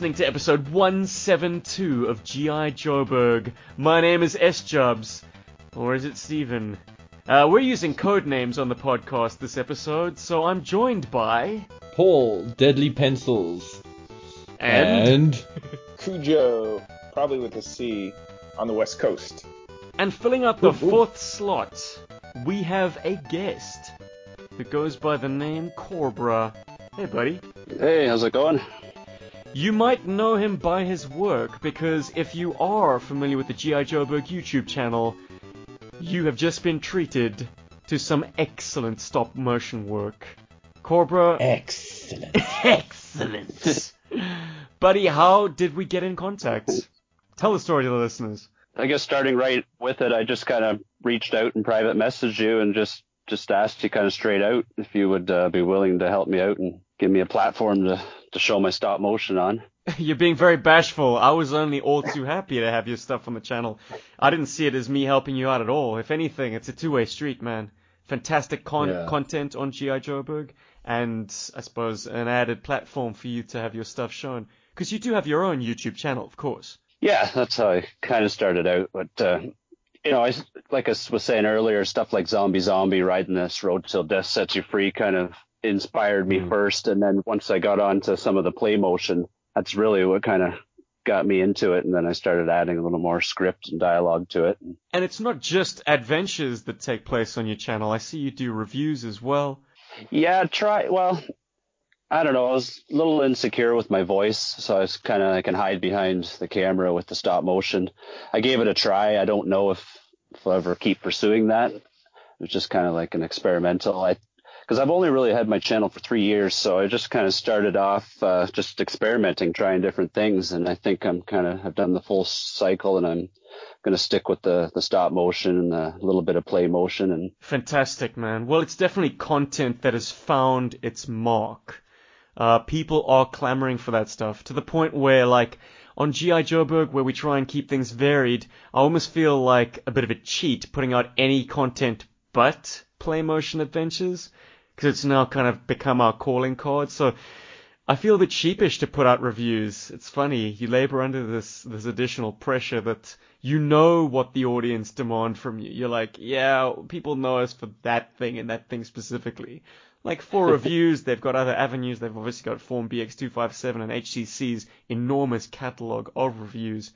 listening to episode 172 of G.I. Joburg. My name is S. Jubs. Or is it Steven? Uh, we're using code names on the podcast this episode, so I'm joined by. Paul, Deadly Pencils. And. And. Cujo, probably with a C, on the west coast. And filling up the Ooh, ooh. fourth slot, we have a guest who goes by the name Corbra. Hey, buddy. Hey, how's it going? You might know him by his work because if you are familiar with the G.I. Joe Joburg YouTube channel, you have just been treated to some excellent stop motion work. Corbra, Excellent. excellent. Buddy, how did we get in contact? Tell the story to the listeners. I guess starting right with it, I just kind of reached out and private messaged you and just just asked you kind of straight out if you would uh, be willing to help me out and give me a platform to to show my stop motion on. You're being very bashful. I was only all too happy to have your stuff on the channel. I didn't see it as me helping you out at all. If anything, it's a two-way street, man. Fantastic con- Yeah. content on GI Joburg, and I suppose an added platform for you to have your stuff shown. Because you do have your own YouTube channel, of course. Yeah, that's how I kind of started out. But uh, you know, I like I was saying earlier, stuff like Zombie Zombie, riding this road till death sets you free, kind of inspired me Mm. first, and then once I got onto some of the play motion, that's really what kind of got me into it, and then I started adding a little more script and dialogue to it. And it's not just adventures that take place on your channel. I see you do reviews as well. Yeah, try. Well, I don't know. I was a little insecure with my voice, so I was kind of I can hide behind the camera with the stop motion. I gave it a try. I don't know if if I'll ever keep pursuing that. It was just kind of like an experimental. I because I've only really had my channel for three years, so I just kind of started off uh, just experimenting, trying different things, and I think I'm kind of have done the full cycle, and I'm going to stick with the the stop motion and a little bit of play motion and Fantastic, man. Well, it's definitely content that has found its mark. Uh, people are clamoring for that stuff to the point where, like, on G.I. Joburg, where we try and keep things varied, I almost feel like a bit of a cheat putting out any content but play motion adventures, because it's now kind of become our calling card. So I feel a bit sheepish to put out reviews. It's funny, you labor under this this additional pressure that you know what the audience demand from you. You're like, yeah, people know us for that thing and that thing specifically. Like for reviews, they've got other avenues. They've obviously got Form BX257 and HCC's enormous catalog of reviews.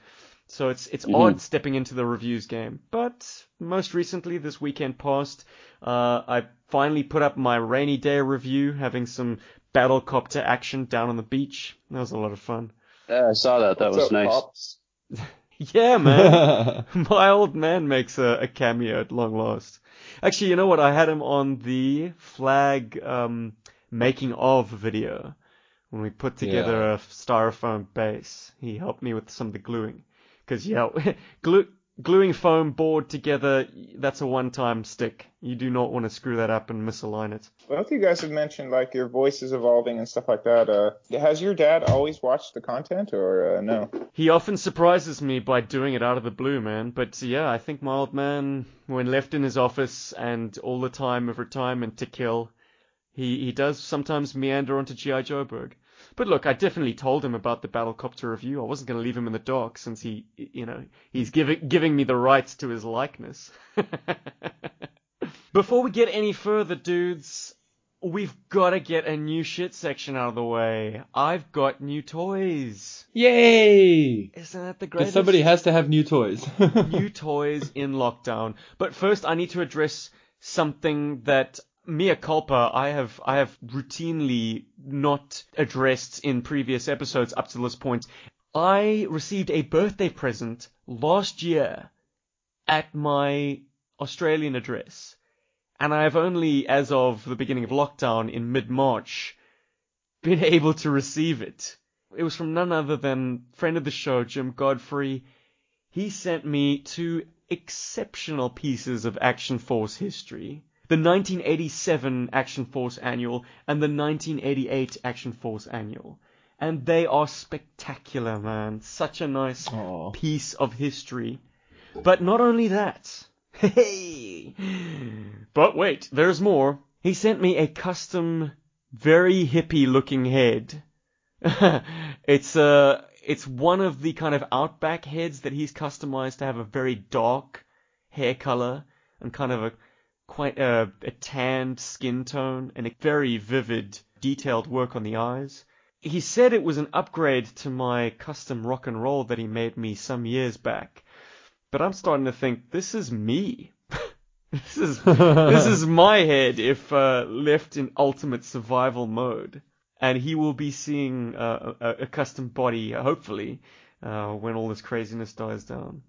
So it's it's Mhm. odd stepping into the reviews game. But most recently, this weekend past, uh, I finally put up my rainy day review, having some battlecopter action down on the beach. That was a lot of fun. yeah, I saw that. That What's was up, nice. Pops? Yeah, man. My old man makes a, a cameo at long last. Actually, you know what? I had him on the flag um, making of video when we put together Yeah. a styrofoam base. He helped me with some of the gluing. Because, yeah, glue, gluing foam board together, that's a one-time stick. You do not want to screw that up and misalign it. Both you guys have mentioned like your voice is evolving and stuff like that. Uh, has your dad always watched the content or uh, no? He often surprises me by doing it out of the blue, man. But yeah, I think my old man, when left in his office and all the time of retirement to kill, he, he does sometimes meander onto G.I. Joburg. But look, I definitely told him about the Battlecopter review. I wasn't going to leave him in the dark since he, you know, he's giving giving me the rights to his likeness. Before we get any further, dudes, we've got to get a new shit section out of the way. I've got new toys. Yay! Isn't that the Because greatest? somebody has to have new toys. new toys in lockdown. But first, I need to address something that mea culpa I have I have routinely not addressed in previous episodes up to this point. I received a birthday present last year at my Australian address, and I have only, as of the beginning of lockdown in mid-March, been able to receive it. It was from none other than friend of the show, Jim Godfrey. He sent me two exceptional pieces of Action Force history. The 1987 Action Force Annual and the 1988 Action Force Annual. And they are spectacular, man. Such a nice Aw. piece of history. But not only that. Hey! But wait, there's more. He sent me a custom, very hippie looking head it's uh it's one of the kind of outback heads that he's customized to have a very dark hair color and kind of a quite a, a tanned skin tone and a very vivid detailed work on the eyes. He said it was an upgrade to my custom rock and roll that he made me some years back. But I'm starting to think this is me. this is this is my head if uh, left in ultimate survival mode. And he will be seeing uh, a, a custom body, hopefully, uh, when all this craziness dies down.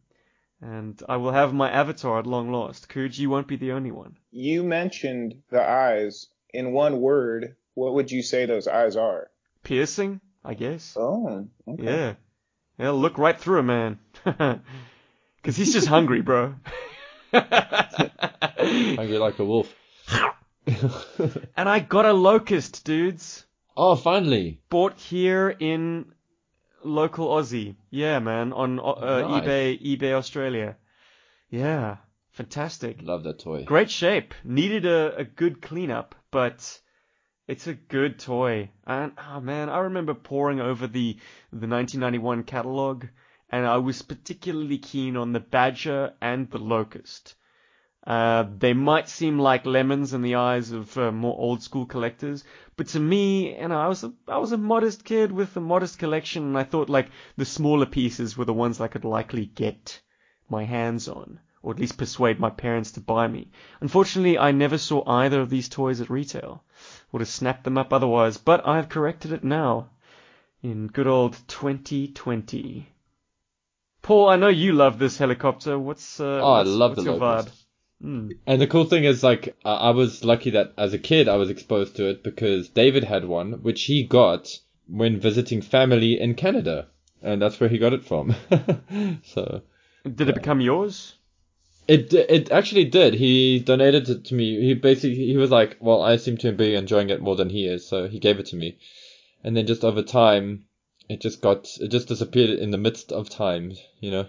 And I will have my avatar at long last. Cooj, you won't be the only one. You mentioned the eyes. In one word, what would you say those eyes are? Piercing, I guess. Oh, okay. Yeah. Yeah, look right through a man. Cause he's just hungry, bro. Hungry like a wolf. and I got a locust, dudes. oh, finally. Bought here in local Aussie. Yeah, man, on uh, Nice. eBay, eBay Australia. Yeah, fantastic. Love that toy. Great shape. Needed a, a good cleanup, but it's a good toy. And oh man, I remember poring over the the 1991 catalog, and I was particularly keen on the Badger and the Locust. Uh, they might seem like lemons in the eyes of uh, more old school collectors, but to me, you know, I was a, I was a modest kid with a modest collection, and I thought like the smaller pieces were the ones I could likely get my hands on, or at least persuade my parents to buy me. Unfortunately, I never saw either of these toys at retail. Would have snapped them up otherwise, but I've corrected it now. In good old 2020. Paul, I know you love this helicopter. What's uh, Oh, I love what's the your Locust. vibe? Hmm. And the cool thing is, like, I I was lucky that as a kid I was exposed to it because David had one, which he got when visiting family in Canada, and that's where he got it from. so Did it become yours? it it actually did. He donated it to me. He basically he was like, well, I seem to be enjoying it more than he is, so he gave it to me. And then just over time, it just got it just disappeared in the midst of time, you know.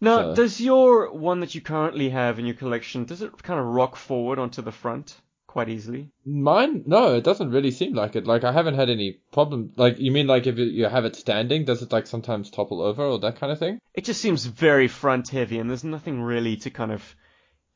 Now, So- does your one that you currently have in your collection, does it kind of rock forward onto the front quite easily? Mine, no, it doesn't really seem like it. Like I haven't had any problem. Like you mean like if you- you have it standing, does it like sometimes topple over or that kind of thing? It just seems very front heavy, and there's nothing really to kind of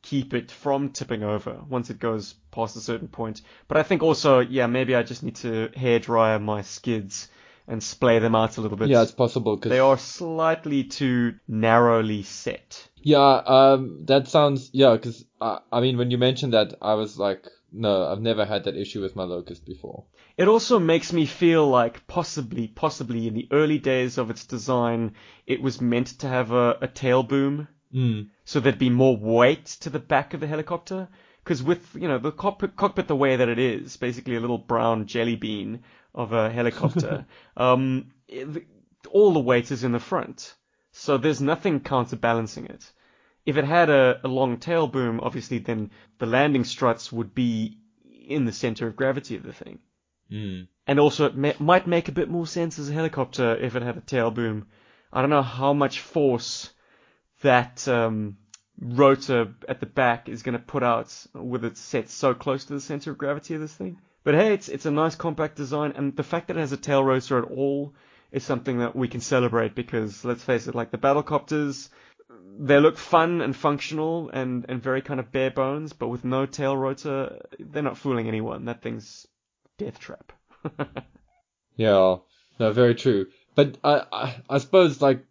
keep it from tipping over once it goes past a certain point. But I think also, yeah, maybe I just need to hair dryer my skids and splay them out a little bit. Yeah, it's possible because they are slightly too narrowly set. Yeah, um, that sounds yeah. Because uh, I mean, when you mentioned that, I was like, no, I've never had that issue with my locust before. It also makes me feel like possibly, possibly in the early days of its design, it was meant to have a, a tail boom, Mm. so there'd be more weight to the back of the helicopter. Because with you know the cockpit, cockpit the way that it is, basically a little brown jelly bean of a helicopter, um, it, all the weight is in the front, so there's nothing counterbalancing it. If it had a, a long tail boom, obviously then the landing struts would be in the center of gravity of the thing. Mm. And also, it ma- might make a bit more sense as a helicopter if it had a tail boom. I don't know how much force that um, rotor at the back is going to put out with it set so close to the center of gravity of this thing. But hey, it's it's a nice compact design, and the fact that it has a tail rotor at all is something that we can celebrate because let's face it, like the battlecopters, they look fun and functional and and very kind of bare bones, but with no tail rotor, they're not fooling anyone. That thing's death trap. Yeah, no, very true. But I, I, I suppose like,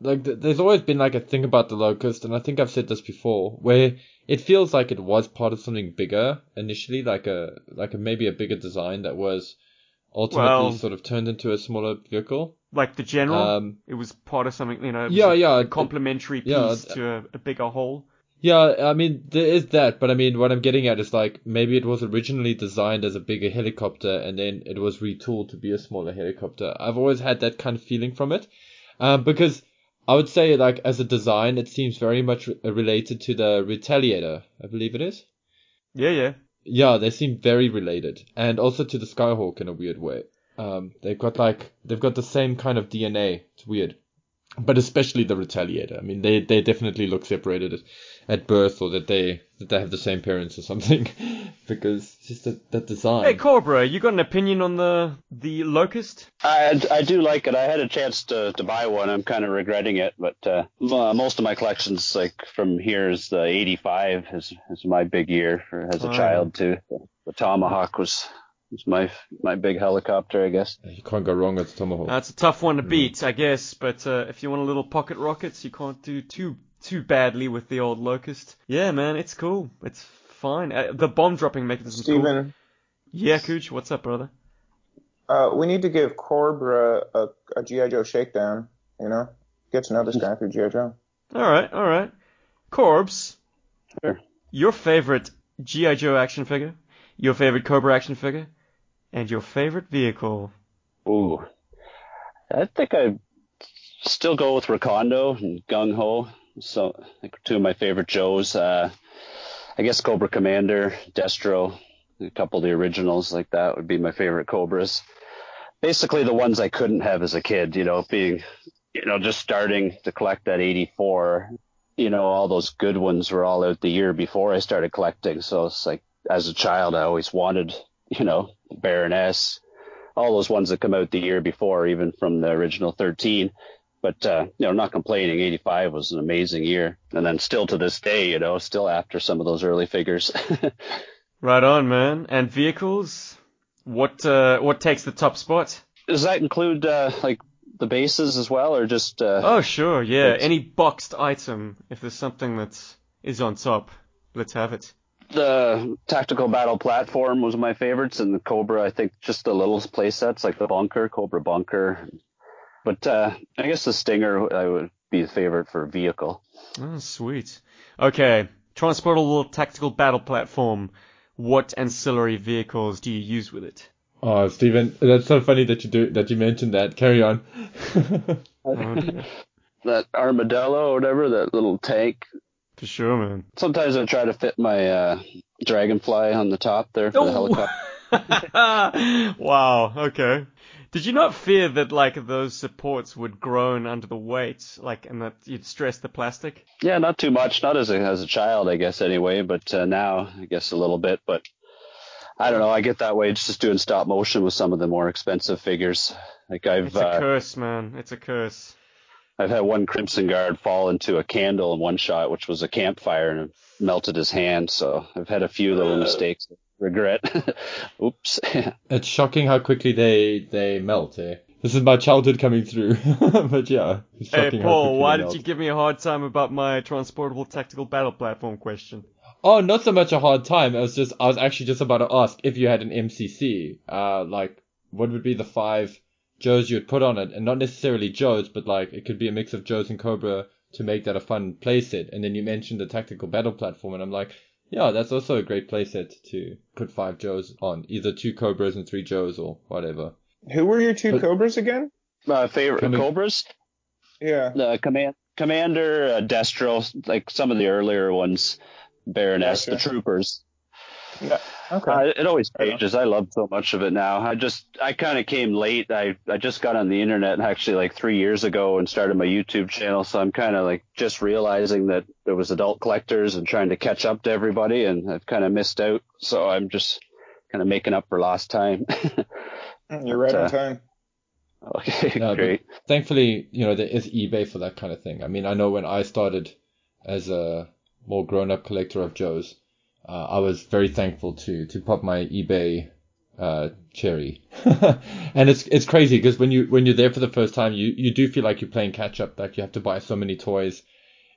like th- there's always been like a thing about the locust, and I think I've said this before, where it feels like it was part of something bigger initially, like a like a maybe a bigger design that was ultimately Well- sort of turned into a smaller vehicle. like the general, Um, it was part of something, you know, yeah, yeah, a complementary piece yeah, to a, a bigger whole. Yeah, I mean there is that, but I mean what I'm getting at is like maybe it was originally designed as a bigger helicopter and then it was retooled to be a smaller helicopter. I've always had that kind of feeling from it, um, because I would say like as a design it seems very much re- related to the Retaliator, I believe it is. Yeah, yeah. Yeah, they seem very related, and also to the Skyhawk in a weird way. Um, they've got like they've got the same kind of DNA. It's weird. But especially the Retaliator. I mean, they they definitely look separated at, at birth, or that they that they have the same parents or something, because just that, that design. Hey, Cobra, you got an opinion on the the Locust? I, I do like it. I had a chance to, to buy one. I'm kind of regretting it, but uh, m- most of my collections, like from here, is the 85 is, is my big year for, as a Oh, child too. The Tomahawk was was my my big helicopter, I guess. You can't go wrong with Tomahawk. That's a tough one to beat, I guess. But uh, if you want a little pocket rockets, you can't do too too badly with the old Locust. Yeah, man, it's cool. It's fine. Uh, the bomb dropping mechanism's cool. Steven, Yeah, Cooch, what's up, brother? uh, we need to give Cobra a, a G.I. Joe shakedown, you know? Get to know this guy through G.I. Joe. All right, all right. Corbs, Sure. your favorite GI Joe action figure, your favorite Cobra action figure, and your favorite vehicle. Ooh, I think I still go with Recondo and Gung Ho. So like two of my favorite Joes. Uh, I guess Cobra Commander, Destro, a couple of the originals like that would be my favorite Cobras. Basically the ones I couldn't have as a kid, you know, being, you know, just starting to collect at 84. You know, all those good ones were all out the year before I started collecting. So it's like, as a child, I always wanted, you know, Baroness, all those ones that come out the year before, even from the original 13. But, uh, you know, not complaining. 85 was an amazing year. And then still to this day, you know, still after some of those early figures. Right on, man. And vehicles? What uh, what takes the top spot? Does that include, uh, like the bases as well or just, uh, Oh, sure, yeah. Any boxed item, if there's something that is on top, let's have it. The tactical battle platform was my favorites and the Cobra, I think just the little play sets like the bunker, Cobra bunker. But, uh, I guess the Stinger I would be the favorite for vehicle. Oh, sweet. Okay, transportable tactical battle platform. What ancillary vehicles do you use with it? Oh, Stephen, that's so funny that you do that. You mentioned that. Carry on. Oh, that armadillo or whatever, that little tank. For sure, man. Sometimes I try to fit my uh, dragonfly on the top there for the helicopter. wow. Okay. Did you not fear that like those supports would groan under the weight, like, and that you'd stress the plastic? Yeah, not too much. Not as a as a child, I guess anyway. But uh, now, I guess a little bit. But I don't know. I get that way just doing stop motion with some of the more expensive figures. Like I've It's a uh, curse, man. It's a curse. I've had one Crimson Guard fall into a candle in one shot, which was a campfire, and melted his hand. So I've had a few little mistakes. Regret. Oops. it's shocking how quickly they they melt. Eh? This is my childhood coming through. but yeah, it's Hey, shocking how Paul, why did melt. you give me a hard time about my transportable tactical battle platform question? Oh, not so much a hard time. I was just I was actually just about to ask if you had an MCC. Uh, like what would be the five Joes you would put on it, and not necessarily Joes, but like it could be a mix of Joes and Cobra to make that a fun playset. And then you mentioned the tactical battle platform, and I'm like, yeah, that's also a great playset to put five Joes on, either two Cobras and three Joes or whatever. Who were your two But- Cobras again? My favorite Coming- Cobras. Yeah. The command commander, uh, Destro, like some of the earlier ones, Baroness, the troopers. Yeah. Okay. Uh, it always Right changes. I love so much of it now. I just, I kind of came late. I, I just got on the internet actually like three years ago and started my YouTube channel. So I'm kind of like just realizing that there was adult collectors and trying to catch up to everybody and I've kind of missed out. So I'm just kind of making up for lost time. You're right uh, on time. okay, No, great. thankfully, you know, there is eBay for that kind of thing. I mean, I know when I started as a more grown-up collector of Joes, uh, I was very thankful to to pop my eBay uh, cherry. and it's it's crazy because when you when you're there for the first time, you you do feel like you're playing catch up. Like you have to buy so many toys.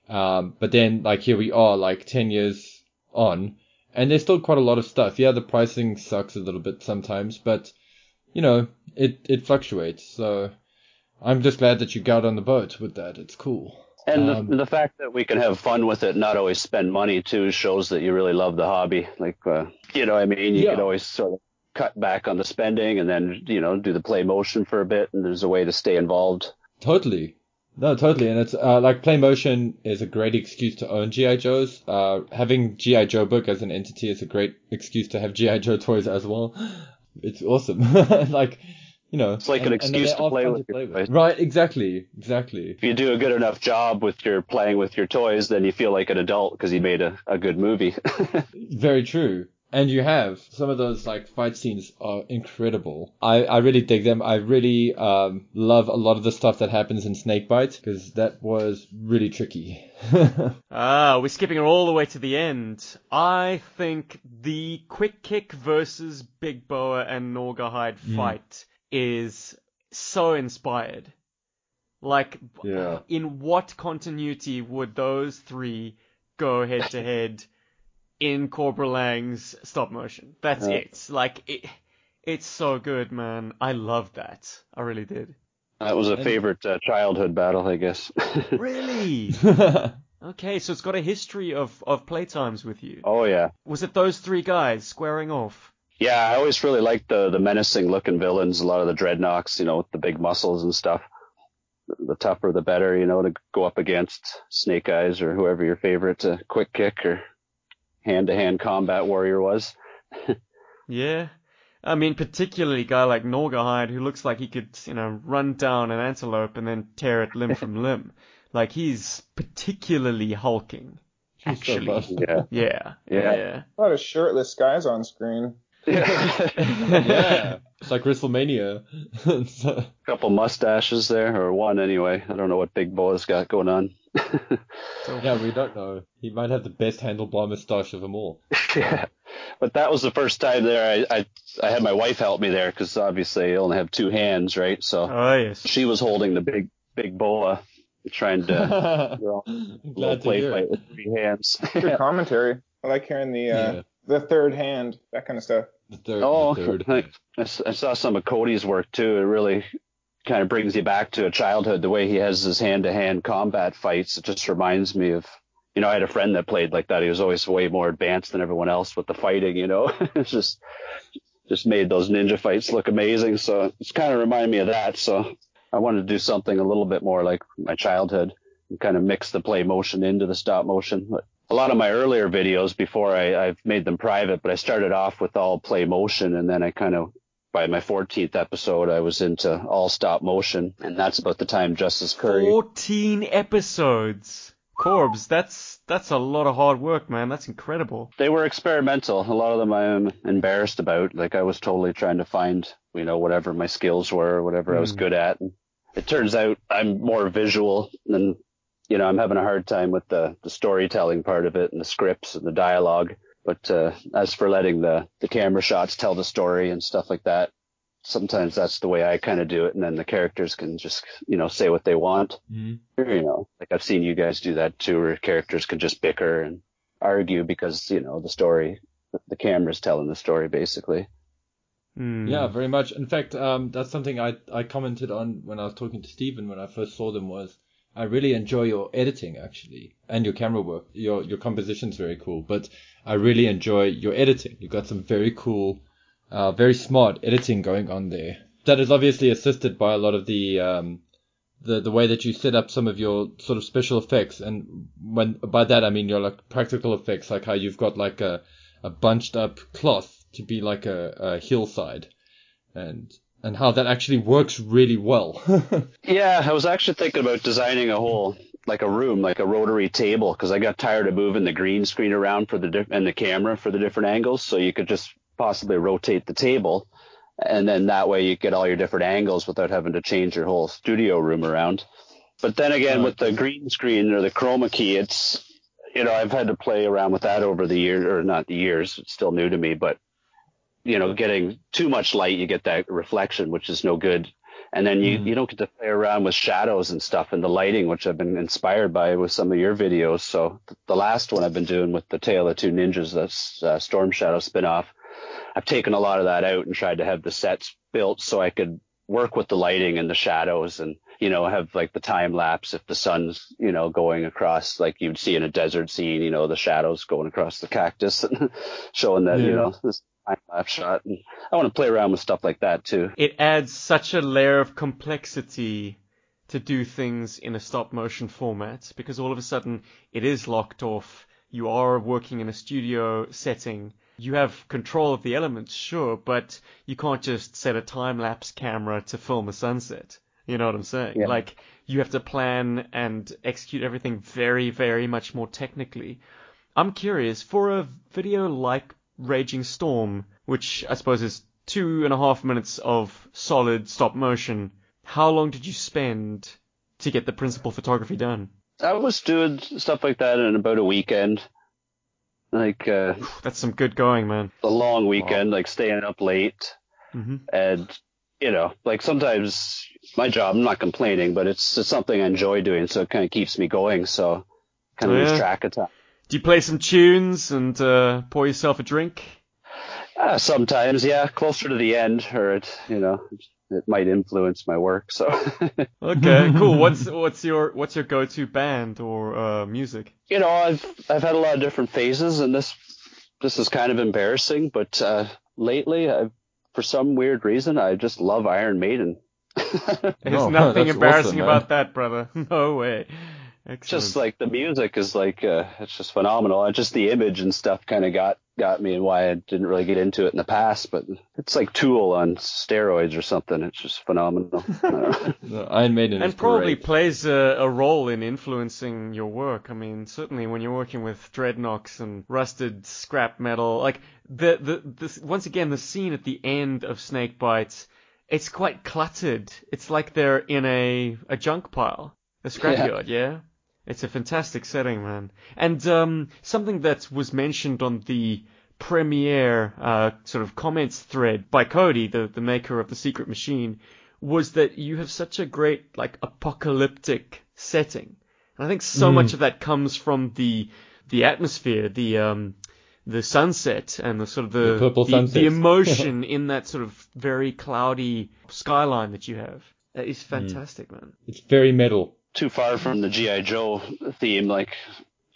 Um, but then like here we are, like ten years on, and there's still quite a lot of stuff. Yeah, the pricing sucks a little bit sometimes, but you know, it it fluctuates. So I'm just glad that you got on the boat with that. It's cool. And Um, the, the fact that we can have fun with it, not always spend money too, shows that you really love the hobby. Like, uh, you know, what I mean, you Yeah. can always sort of cut back on the spending and then, you know, do the play motion for a bit, and there's a way to stay involved. Totally. No, totally. And it's uh, like Play Motion is a great excuse to own G.I. Joes. Uh, having G.I. Joburg as an entity is a great excuse to have G.I. Joe toys as well. It's awesome. like, you know, It's like an and- and excuse they to play fun with your toys. Right, exactly, exactly. If you do a good enough job with your playing with your toys, then you feel like an adult because you made a, a good movie. Very true. And you have some of those like fight scenes are incredible. I, I really dig them. I really um, love a lot of the stuff that happens in Snakebite because that was really tricky. Ah, we're skipping all the way to the end. I think the quick kick versus Big Boa and Norgahide Mm. fight is so inspired. Like, Yeah. in what continuity would those three go head to head in Cobra Lang's stop motion? That's Yeah. it. Like, it, it's so good, man. I love that. I really did. that was a favorite uh, childhood battle, I guess. Really? Okay, so it's got a history of, of playtimes with you. oh yeah. Was it those three guys squaring off? Yeah, I always really liked the the menacing looking villains. A lot of the dreadnoks, you know, with the big muscles and stuff. The, the tougher, the better, you know, to go up against Snake Eyes or whoever your favorite uh, quick kick or hand to hand combat warrior was. Yeah. I mean, particularly a guy like Norgahide, who looks like he could, you know, run down an antelope and then tear it limb from limb. Like, he's particularly hulking. Actually. buff. Yeah. Yeah. Yeah. Yeah. A lot of shirtless guys on screen. yeah, it's like WrestleMania. So- couple mustaches there, or one anyway. I don't know what Big Boa's got going on. Yeah, we don't know. He might have the best handlebar mustache of them all. yeah. But that was the first time there. I I, I had my wife help me there because obviously I only have two hands, right? So Oh, yes. she was holding the big big boa, trying to you know, I'm glad to play hear fight it. with three hands. Good commentary. I like hearing the uh, Yeah. the third hand, that kind of stuff. The third, oh, the third. I, I saw some of Cody's work too. It really kind of brings you back to a childhood. The way he has his hand-to-hand combat fights, it just reminds me of. You know, I had a friend that played like that. He was always way more advanced than everyone else with the fighting. You know, it's just just made those ninja fights look amazing. So it's kind of reminded me of that. So I wanted to do something a little bit more like my childhood and kind of mix the play motion into the stop motion. But a lot of my earlier videos before I, I've made them private, but I started off with all play motion and then I kind of by my 14th episode, I was into all stop motion, and that's about the time Justice Curry. 14 episodes. Corbs, that's, that's a lot of hard work, man. That's incredible. They were experimental. A lot of them I'm embarrassed about. Like I was totally trying to find, you know, whatever my skills were, whatever I was Hmm. good at. And it turns out I'm more visual than, you know, I'm having a hard time with the, the storytelling part of it and the scripts and the dialogue. But uh, as for letting the, the camera shots tell the story and stuff like that, sometimes that's the way I kind of do it. And then the characters can just, you know, say what they want. Mhm. You know, like I've seen you guys do that too, where characters can just bicker and argue because, you know, the story, the- the camera's telling the story basically. Hmm. Yeah, very much. In fact, um, that's something I I commented on when I was talking to Stephen when I first saw them was I really enjoy your editing actually and your camera work. Your your composition's very cool, but I really enjoy your editing. You've got some very cool, uh, very smart editing going on there. That is obviously assisted by a lot of the um, the the way that you set up some of your sort of special effects, and when by that I mean your like practical effects, like how you've got like a a bunched up cloth to be like a, a hillside, and and how that actually works really well. Yeah, I was actually thinking about designing a whole like a room, like a rotary table, because I got tired of moving the green screen around for the diff- and the camera for the different angles. So you could just possibly rotate the table, and then that way you get all your different angles without having to change your whole studio room around. But then again, with the green screen or the chroma key, it's you know I've had to play around with that over the years, or not the years. It's still new to me, but you know, getting too much light, you get that reflection, which is no good and then you, Mhm. you don't get to play around with shadows and stuff and the lighting, which I've been inspired by with some of your videos. So th- the last one I've been doing with the Tale of Two Ninjas, that's uh, Storm Shadow spinoff. I've taken a lot of that out and tried to have the sets built so I could work with the lighting and the shadows and, you know, have like the time lapse if the sun's, you know, going across like you'd see in a desert scene, you know, the shadows going across the cactus and showing that, you know, this time lapse shot. And I want to play around with stuff like that too. It adds such a layer of complexity to do things in a stop motion format because all of a sudden it is locked off. You are working in a studio setting you have control of the elements, sure, but you can't just set a time lapse camera to film a sunset. You know what I'm saying? Yeah. Like you have to plan and execute everything very, very much more technically. I'm curious for a video like Raging Storm, which I suppose is two and a half minutes of solid stop motion. How long did you spend to get the principal photography done? I was doing stuff like that in about a weekend. Like uh, That's some good going, man. a long weekend, like staying up late. hmm And, you know, like sometimes my job, I'm not complaining, but it's, it's something I enjoy doing. So it kind of keeps me going. So kind of Oh, lose track of time. Do you play some tunes and uh, pour yourself a drink? Uh, sometimes, yeah, closer to the end, or it, you know, it might influence my work. So, Okay, cool. What's what's your what's your go-to band or uh, music? you know, I've I've had a lot of different phases, and this this is kind of embarrassing, but uh, lately, I've, for some weird reason, I just love Iron Maiden. There's No, nothing embarrassing awesome, about that, brother. No way. Excellent. just like the music is like uh, it's just phenomenal. And just the image and stuff kind of got got me, and why I didn't really get into it in the past. But it's like Tool on steroids or something. It's just phenomenal. I don't Iron Maiden and probably great. plays a, a role in influencing your work. I mean, certainly when you're working with dreadnoks and rusted scrap metal, like the the this once again the scene at the end of Snake Bites, it's quite cluttered. It's like they're in a a junk pile, a scrapyard. Yeah. It's a fantastic setting, man. And um, something that was mentioned on the premiere uh, sort of comments thread by Cody, the the maker of the Secret Machine, was that you have such a great like apocalyptic setting. And I think so Mm. much of that comes from the the atmosphere, the um the sunset and the sort of the The the, the emotion in that sort of very cloudy skyline that you have. That is fantastic, man. It's very metal. Too far from the GI Joe theme, like.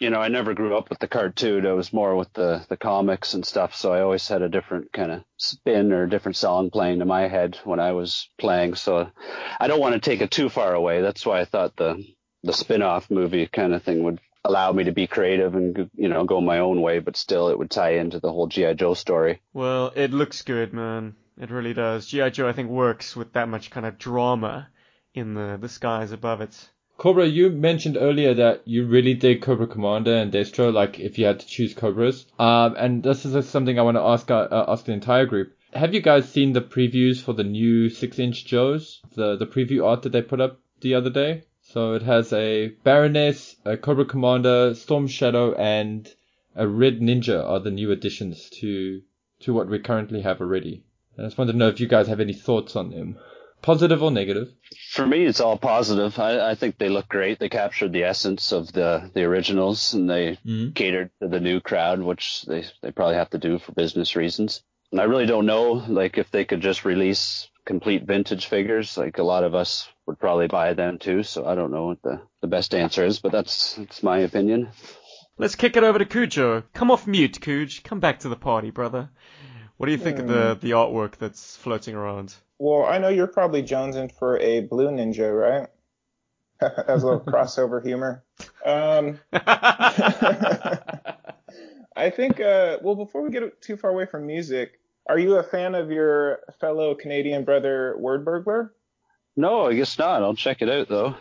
You know, I never grew up with the cartoon. I was more with the, the comics and stuff, so I always had a different kind of spin or different song playing in my head when I was playing. So I don't want to take it too far away. That's why I thought the the spin-off movie kind of thing would allow me to be creative and you know go my own way, but still it would tie into the whole GI Joe story. Well, it looks good, man. It really does. G.I. Joe, I think, works with that much kind of drama in the, the skies above it. Cobra, you mentioned earlier that you really dig Cobra Commander and Destro, like if you had to choose Cobras. Um, and this is something I want to ask uh, uh, ask the entire group. Have you guys seen the previews for the new six-inch Joes? The the preview art that they put up the other day. So it has a Baroness, a Cobra Commander, Storm Shadow, and a Red Ninja are the new additions to to what we currently have already. I just wanted to know if you guys have any thoughts on them, positive or negative. For me, it's all positive. I, I think they look great. They captured the essence of the the originals, and they Mhm. catered to the new crowd, which they they probably have to do for business reasons. And I really don't know, like if they could just release complete vintage figures, like a lot of us would probably buy them too. So I don't know what the the best answer is, but that's that's my opinion. Let's kick it over to Cujo. Come off mute, Cuj. Come back to the party, brother. What do you think of the, the artwork that's floating around? Well, I know you're probably jonesing for a blue ninja, right? As a little crossover humor. Um, I think, uh, well, before we get too far away from music, are you a fan of your fellow Canadian brother, Wordburglar? No, I guess not. I'll check it out though.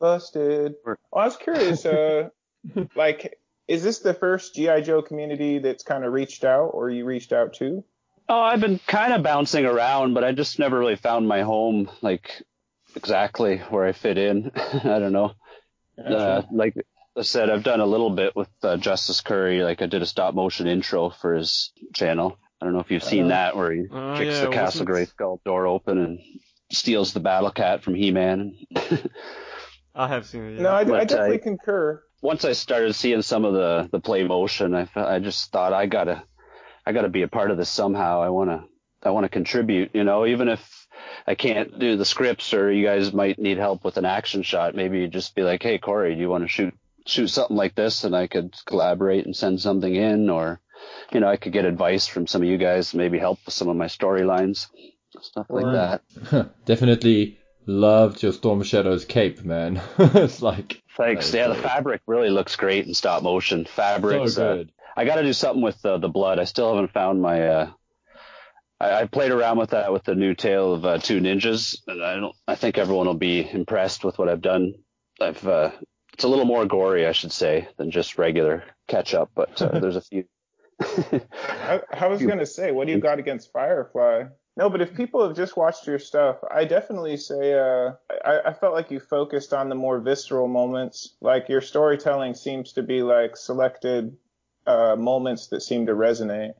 Busted. Well, I was curious, uh, like, is this the first G.I. Joe community that's kind of reached out, or you reached out to? Oh, I've been kind of bouncing around, but I just never really found my home, like exactly where I fit in. I don't know. Uh, like I said, I've done a little bit with uh, Justice Curry. Like I did a stop motion intro for his channel. I don't know if you've seen Uh, that where he Oh, kicks yeah, the Castle wasn't- Grayskull door open and steals the Battle Cat from He-Man. I have seen it. Yeah. No, I, I But, uh, definitely concur. Once I started seeing some of the the play motion, I I just thought I gotta I gotta be a part of this somehow. I wanna I wanna contribute. You know, even if I can't do the scripts or you guys might need help with an action shot, maybe you just be like, hey Corey, do you want to shoot shoot something like this, and I could collaborate and send something in, or you know, I could get advice from some of you guys, maybe help with some of my storylines, stuff like Right. that. Definitely loved your Storm Shadow's cape, man. it's like Thanks. Yeah, the fabric really looks great in stop motion. so Fabrics. uh, good. I got to do something with uh, the blood. I still haven't found my. Uh, I, I played around with that with the new Tale of uh, Two Ninjas, and I don't. I think everyone will be impressed with what I've done. I've. Uh, it's a little more gory, I should say, than just regular catch up, but uh, there's a few. I, I was gonna say, what do you got against Firefly? No, but if people have just watched your stuff, I definitely say uh, I, I felt like you focused on the more visceral moments. Like your storytelling seems to be like selected uh, moments that seemed to resonate.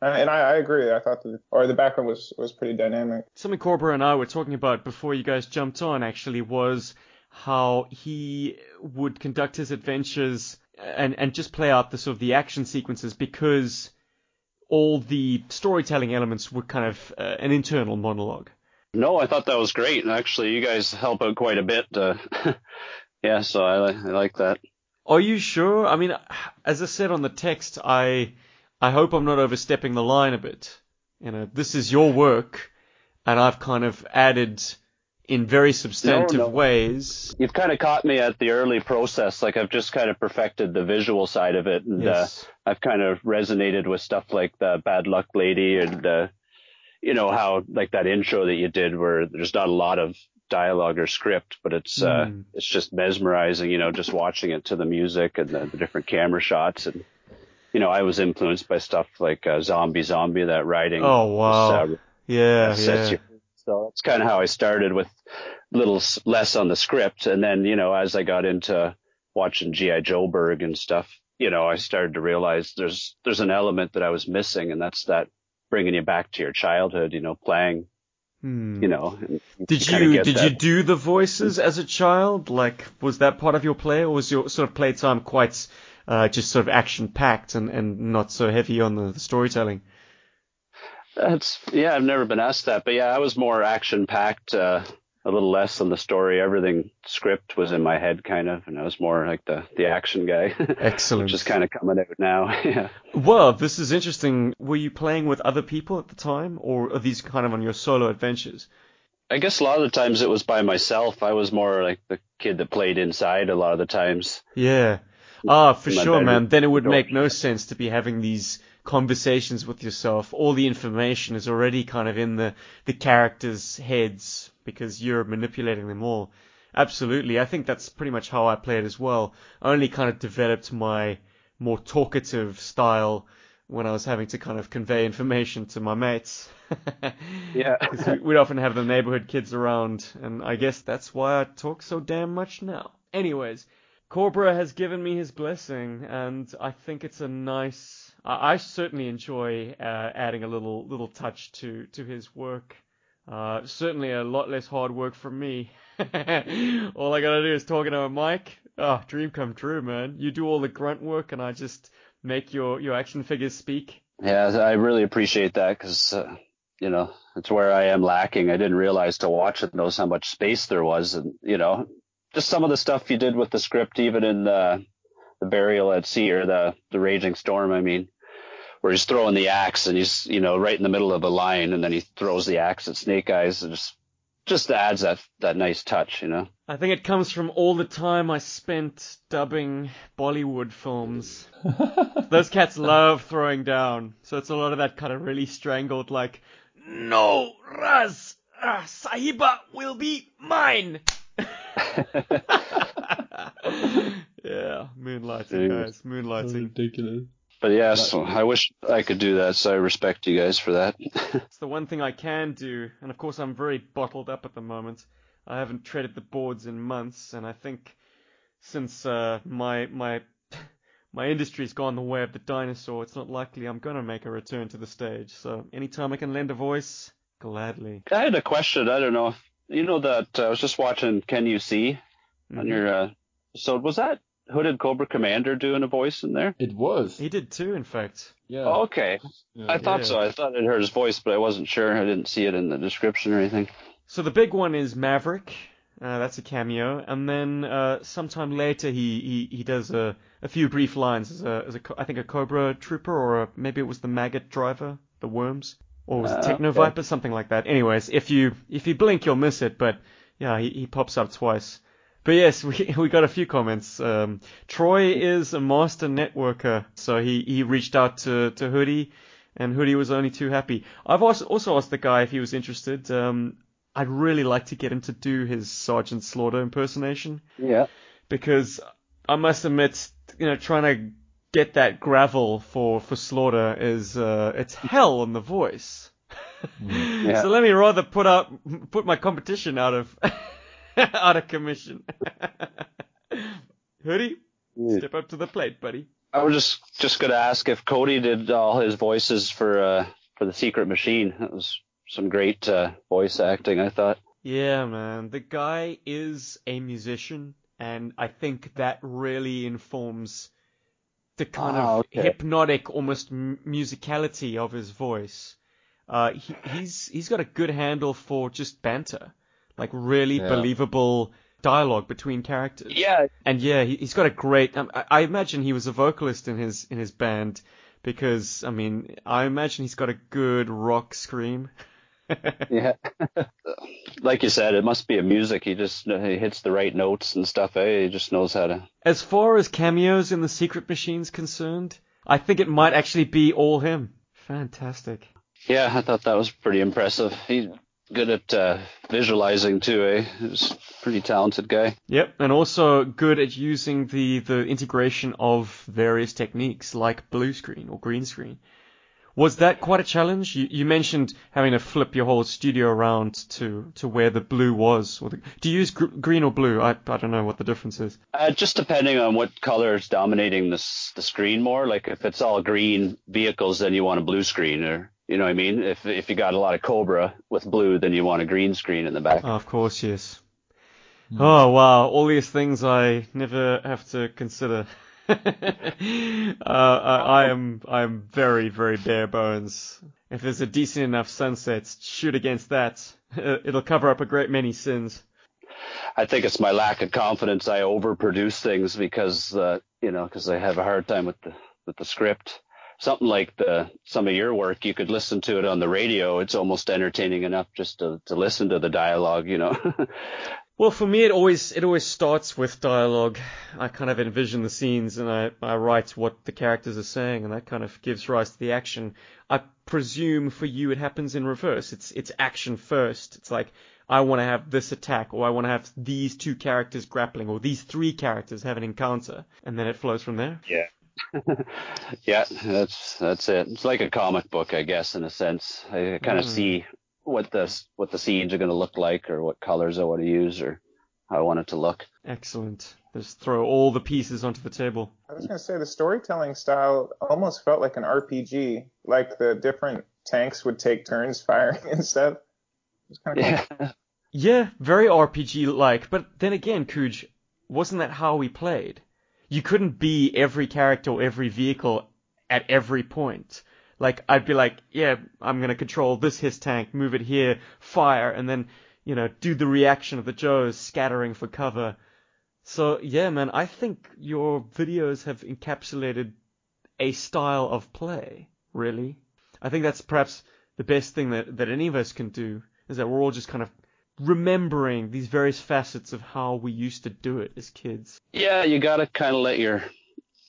And I, I agree. I thought the or the background was was pretty dynamic. Something Corbra and I were talking about before you guys jumped on actually was how he would conduct his adventures and and just play out the sort of the action sequences because all the storytelling elements were kind of uh, an internal monologue. No, I thought that was great. And actually, you guys help out quite a bit. Uh, yeah, so I, I like that. Are you sure? I mean, as I said on the text, I I hope I'm not overstepping the line a bit. You know, this is your work, and I've kind of added in very substantive No, no. ways. You've kind of caught me at the early process. Like I've just kind of perfected the visual side of it, and Yes. uh, I've kind of resonated with stuff like the Bad Luck Lady, and uh, you know how like that intro that you did, where there's not a lot of dialogue or script, but it's uh, Mm. it's just mesmerizing. You know, just watching it to the music and the, the different camera shots, and you know, I was influenced by stuff like uh, Zombie Zombie, that writing. Oh wow. was, uh, yeah, yeah. you. So that's kind of how I started with little s- less on the script, and then you know as I got into watching GI Joburg and stuff, you know I started to realize there's there's an element that I was missing, and that's that bringing you back to your childhood, you know, playing, Hmm. you know. Did kinda you did that- you do the voices as a child? Like, was that part of your play, or was your sort of playtime quite uh, just sort of action packed and, and not so heavy on the, the storytelling? That's yeah, I've never been asked that, but yeah, I was more action packed, uh, a little less on the story. Everything script was in my head kind of, and I was more like the the action guy. Excellent. Which is kind of coming out now. yeah. Well, this is interesting. Were you playing with other people at the time, or are these kind of on your solo adventures? I guess a lot of the times it was by myself. I was more like the kid that played inside a lot of the times. Yeah. Ah, for sure, bedroom. man. Then it would make no sense to be having these conversations with yourself. All the information is already kind of in the, the characters' heads because you're manipulating them all. Absolutely. I think that's pretty much how I play it as well. I only kind of developed my more talkative style when I was having to kind of convey information to my mates. Yeah. we'd often have the neighborhood kids around, and I guess that's why I talk so damn much now. Anyways, Corbra has given me his blessing, and I think it's a nice. I, I certainly enjoy uh, adding a little little touch to to his work. Uh, certainly a lot less hard work from me. all I gotta do is talk into a mic. Oh, dream come true, man. You do all the grunt work, and I just make your your action figures speak. Yeah, I really appreciate that because, uh, you know, it's where I am lacking. I didn't realize to watch it knows how much space there was. And, you know, just some of the stuff you did with the script, even in the, the burial at sea or the, the raging storm, I mean, where he's throwing the axe and he's, you know, right in the middle of a line and then he throws the axe at Snake Eyes. and just, just adds that, that nice touch, you know? I think it comes from all the time I spent dubbing Bollywood films. Those cats love throwing down, so it's a lot of that kind of really strangled, like, no, Raz, ah, Sahiba will be mine. yeah, moonlighting, Jeez. guys, moonlighting. ridiculous. But yeah, so I wish I could do that. So I respect you guys for that. It's the one thing I can do, and of course I'm very bottled up at the moment. I haven't treaded the boards in months, and I think since uh, my my my industry's gone the way of the dinosaur, it's not likely I'm gonna make a return to the stage. So anytime I can lend a voice, gladly. I had a question. I don't know. You know that uh, I was just watching Can You See on Mhm. your uh, so was that Hooded Cobra Commander doing a voice in there? It was. He did too, in fact. Yeah. Oh, okay. yeah. I thought Yeah. so. I thought I'd heard his voice, but I wasn't sure. I didn't see it in the description or anything. So the big one is Maverick. Uh, that's a cameo, and then uh, sometime later he, he, he does a, a few brief lines as a as a co- I think a Cobra trooper or a, maybe it was the maggot driver, the worms, or was it Uh, Techno okay. Viper, something like that. Anyways, if you if you blink you'll miss it, but yeah, he, he pops up twice. But yes, we we got a few comments. Um, Troy is a master networker, so he he reached out to to Hoodie, and Hoodie was only too happy. I've also also asked the guy if he was interested. Um, I'd really like to get him to do his Sergeant Slaughter impersonation Yeah. because I must admit, you know, trying to get that gravel for for Slaughter is uh, it's hell on the voice. Yeah. So let me rather put out put my competition out of out of commission. Hoodie, step up to the plate, buddy. I was just just gonna ask if Cody did all his voices for uh for the Secret Machine. That was some great uh, voice acting, I thought. Yeah, man. The guy is a musician, and I think that really informs the kind Ah, of okay. hypnotic, almost m- musicality of his voice. Uh, he, he's he's got a good handle for just banter, like really Yeah. believable dialogue between characters. Yeah, And yeah, he, he's got a great. Um, I, I imagine he was a vocalist in his in his band because I mean I imagine he's got a good rock scream. yeah. like you said, it must be a music. He just he hits the right notes and stuff. Eh? He just knows how to. As far as cameos in the Secret Machine's concerned, I think it might actually be all him. Fantastic. Yeah, I thought that was pretty impressive. He's good at uh, visualizing too. Eh? He's a pretty talented guy. Yep, and also good at using the the integration of various techniques like blue screen or green screen. Was that quite a challenge? You, you mentioned having to flip your whole studio around to, to where the blue was. Or the, do you use gr- green or blue? I, I don't know what the difference is. Uh, just depending on what color is dominating the the screen more. Like if it's all green vehicles, then you want a blue screen, or you know what I mean. If if you got a lot of Cobra with blue, then you want a green screen in the back. of course, yes. Oh wow, all these things I never have to consider. uh, I, I am I am very very bare bones. If there's a decent enough sunset, shoot against that. It'll cover up a great many sins. I think it's my lack of confidence. I overproduce things because uh, you know because I have a hard time with the with the script. Something like the some of your work, you could listen to it on the radio. It's almost entertaining enough just to to listen to the dialogue. You know. Well, for me, it always it always starts with dialogue. I kind of envision the scenes and I, I write what the characters are saying, and that kind of gives rise to the action. I presume for you it happens in reverse. It's it's action first. It's like I want to have this attack, or I want to have these two characters grappling, or these three characters have an encounter, and then it flows from there. Yeah. yeah, that's that's it. It's like a comic book, I guess, in a sense. I kind of Mm. see what the what the scenes are going to look like, or what colors I want to use, or how I want it to look. Excellent. Just throw all the pieces onto the table. I was gonna say the storytelling style almost felt like an RPG, like the different tanks would take turns firing and stuff. It kind of cool. Yeah, Yeah, very RPG like, but then again, Kuj, wasn't that how we played? You couldn't be every character or every vehicle at every point. Like, I'd be like, yeah, I'm gonna control this his tank, move it here, fire, and then, you know, do the reaction of the Joes scattering for cover. So, yeah, man, I think your videos have encapsulated a style of play, really. I think that's perhaps the best thing that, that any of us can do, is that we're all just kind of remembering these various facets of how we used to do it as kids. yeah. You got to kind of let your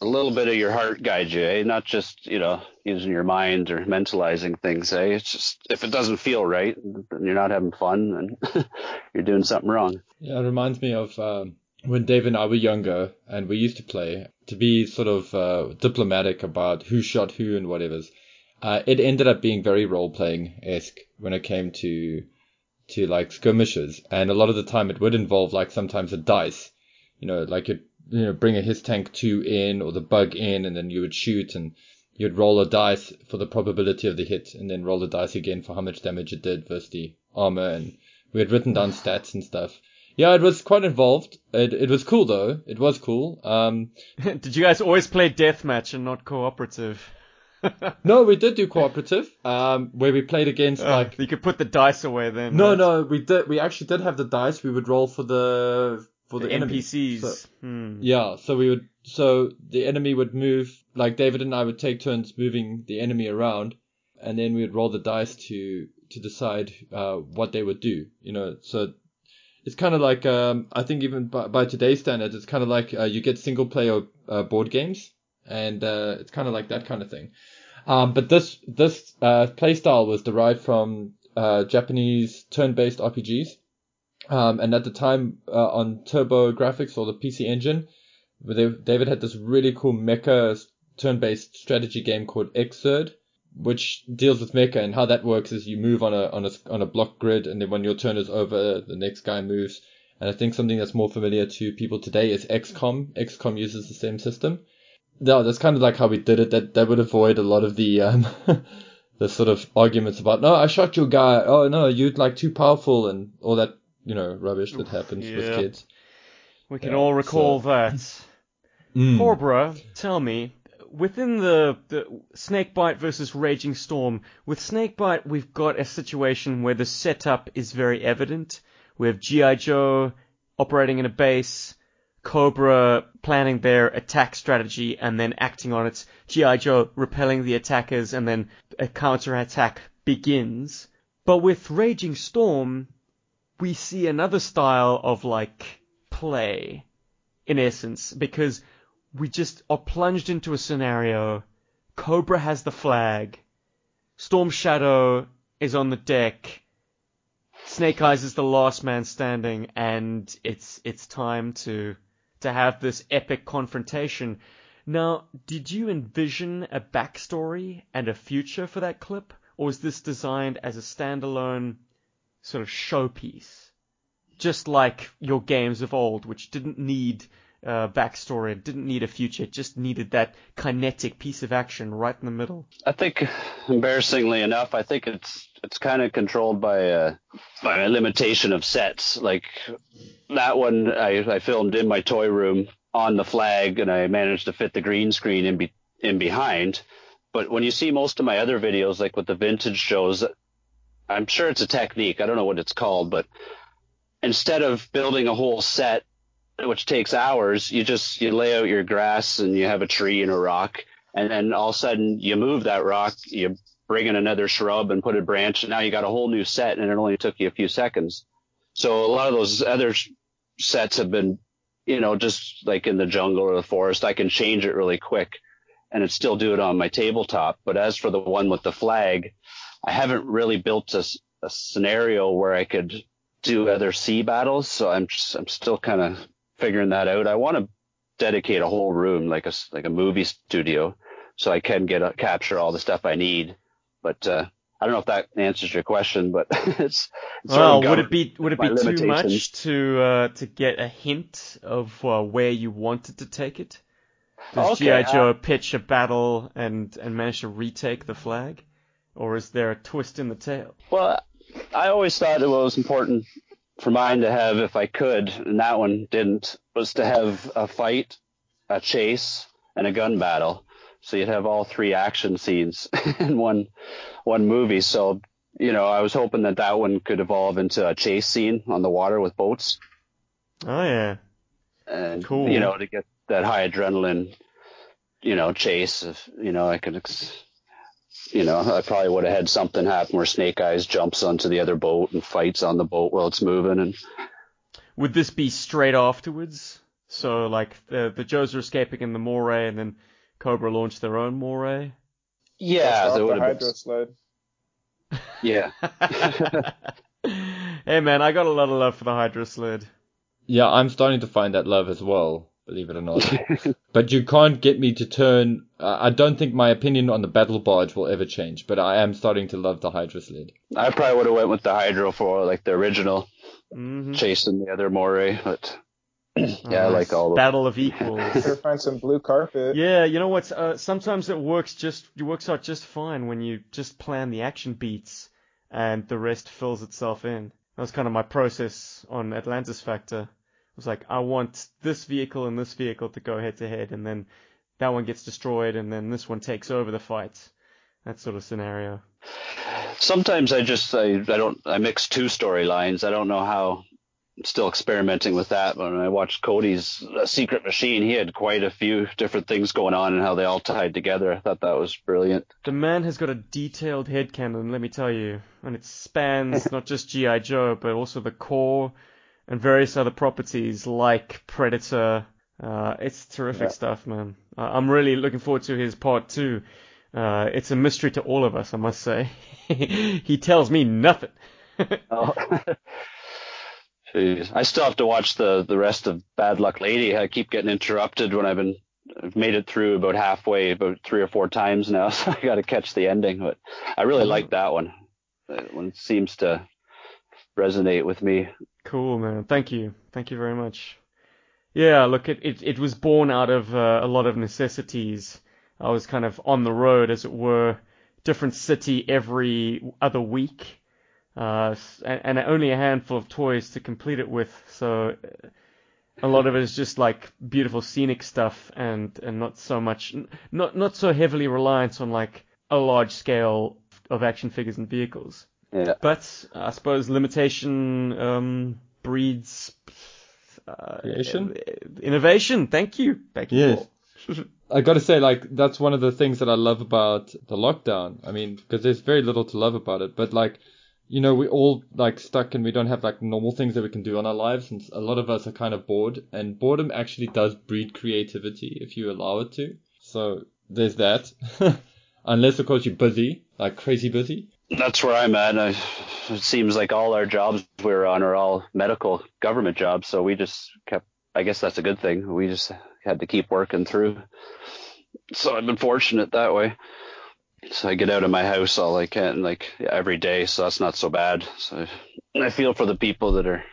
a little bit of your heart guide you, eh? Not just you know using your mind or mentalizing things, eh? It's just if it doesn't feel right, then you're not having fun, and you're doing something wrong. Yeah, it reminds me of um, when Dave and I were younger and we used to play to be sort of uh, diplomatic about who shot who and whatever's. Uh, it ended up being very role playing esque when it came to to like skirmishes, and a lot of the time it would involve like sometimes a dice, you know, like you'd you know bring a his tank two in or the bug in, and then you would shoot and you'd roll a dice for the probability of the hit, and then roll the dice again for how much damage it did versus the armor, and we had written down stats and stuff. Yeah, it was quite involved. It it was cool though. It was cool. Um, Did you guys always play deathmatch and not cooperative? no, we did do cooperative. Um, where we played against Oh, like you could put the dice away then. no, right? no, we did. We actually did have the dice. We would roll for the for the, the. NPCs. So- Hmm. Yeah, so we would so the enemy would move like David and I would take turns moving the enemy around, and then we would roll the dice to to decide uh, what they would do. You know, so it's kind of like um, I think even by, by today's standards, it's kind of like uh, you get single player uh, board games, and uh, it's kind of like that kind of thing. Um, but this this uh, playstyle was derived from uh, Japanese turn-based RPGs, um, and at the time uh, on TurboGrafx or the PC Engine, David had this really cool mecha turn-based strategy game called Xrd, which deals with mecha and how that works is you move on a on a on a block grid, and then when your turn is over, the next guy moves. And I think something that's more familiar to people today is XCOM. XCOM uses the same system. No, that's kind of like how we did it. That that would avoid a lot of the um, the sort of arguments about no, I shot your guy. Oh no, you're like too powerful and all that you know rubbish that happens Yeah. with kids. We can Yeah, all recall so- that. Mm. Corbra, tell me, within the, the Snakebite versus Raging Storm, with Snakebite, we've got a situation where the setup is very evident. We have G.I. Joe operating in a base, Cobra planning their attack strategy and then acting on it, G.I. Joe repelling the attackers, and then a counter-attack begins. But with Raging Storm, we see another style of like play, in essence, because we just are plunged into a scenario. Cobra has the flag. Storm Shadow is on the deck. Snake Eyes is the last man standing, and it's it's time to to have this epic confrontation. Now, did you envision a backstory and a future for that clip, or was this designed as a standalone sort of showpiece? Just like your games of old, which didn't need uh, backstory, it didn't need a future, it just needed that kinetic piece of action right in the middle. I think, embarrassingly enough, I think it's it's kind of controlled by uh, by a limitation of sets. Like that one, I, I filmed in my toy room on the flag, and I managed to fit the green screen in be, in behind. But when you see most of my other videos, like with the vintage shows, I'm sure it's a technique. I don't know what it's called, but instead of building a whole set, which takes hours, you just you lay out your grass and you have a tree and a rock, and then all of a sudden you move that rock, you bring in another shrub and put a branch, and now you got a whole new set, and it only took you a few seconds. So a lot of those other sets have been, you know, just like in the jungle or the forest, I can change it really quick, and it still do it on my tabletop. But as for the one with the flag, I haven't really built a scenario where I could do other sea battles, so I'm just, I'm still kind of figuring that out. I want to dedicate a whole room like a like a movie studio, so I can get a, capture all the stuff I need. But uh, I don't know if that answers your question, but it's, it's Well, would it be would it be too much to uh, to get a hint of uh, where you wanted to take it? Does Okay, GI uh, Joe pitch a battle and and manage to retake the flag, or is there a twist in the tale? Well, I always thought it was important for mine to have, if I could, and that one didn't, was to have a fight, a chase, and a gun battle. So you'd have all three action scenes in one one movie. So you know, I was hoping that that one could evolve into a chase scene on the water with boats, Oh yeah, and Cool. you know, to get that high adrenaline, you know, chase. If you know, I could. Ex- you know, I probably would have had something happen where Snake Eyes jumps onto the other boat and fights on the boat while it's moving, and would this be straight afterwards? So like the the Joes are escaping in the moray, and then Cobra launched their own moray. yeah, Dust there would have been. sled. Yeah, hey man, I got a lot of love for the Hydro Sled. Yeah, I'm starting to find that love as well, believe it or not. but you can't get me to turn. I don't think my opinion on the battle barge will ever change, but I am starting to love the Hydra sled. I probably would have went with the Hydra for like the original, hmm chasing the other moray, but yeah, I like all of Battle of Equals. Better find some blue carpet. Yeah, you know what? Uh, sometimes it works just it works out just fine when you just plan the action beats and the rest fills itself in. That was kind of my process on Atlantis Factor. It was like I want this vehicle and this vehicle to go head to head, and then that one gets destroyed, and then this one takes over the fight. That sort of scenario. Sometimes I just I, I don't I mix two storylines. I don't know how. I'm still experimenting with that. But when I watched Cody's uh, Secret Machine, he had quite a few different things going on and how they all tied together. I thought that was brilliant. The man has got a detailed headcanon, let me tell you, and it spans not just G.I. Joe, but also the Corps, and various other properties like Predator. Uh, it's terrific Yeah. stuff, man. Uh, I'm really looking forward to his part two. Uh, it's a mystery to all of us, I must say. he tells me nothing. Oh. Jeez. I still have to watch the the rest of Bad Luck Lady. I keep getting interrupted when I've been I've made it through about halfway, about three or four times now, so I got to catch the ending. But I really like that one. That one seems to resonate with me. Cool, man. Thank you. Thank you very much. Yeah, look, it, it, it was born out of uh, a lot of necessities. I was kind of on the road, as it were, different city every other week, uh, and, and only a handful of toys to complete it with. So uh, a lot of it is just like beautiful scenic stuff, and and not so much, not not so heavily reliant on like a large scale of action figures and vehicles. Yeah. But I suppose limitation um, breeds uh, Creation? innovation. Thank you. Thank you. Yes. I gotta say, like, that's one of the things that I love about the lockdown. I mean, because there's very little to love about it, but like, you know, we all like stuck and we don't have like normal things that we can do on our lives, and a lot of us are kind of bored. And boredom actually does breed creativity if you allow it to. So there's that. Unless, of course, you're busy, like crazy busy. That's where I'm at. I, it seems like all our jobs we're on are all medical government jobs, so we just kept. I guess that's a good thing. We just had to keep working through. So I've been fortunate that way. So I get out of my house all I can, like every day. So that's not so bad. So I feel for the people that are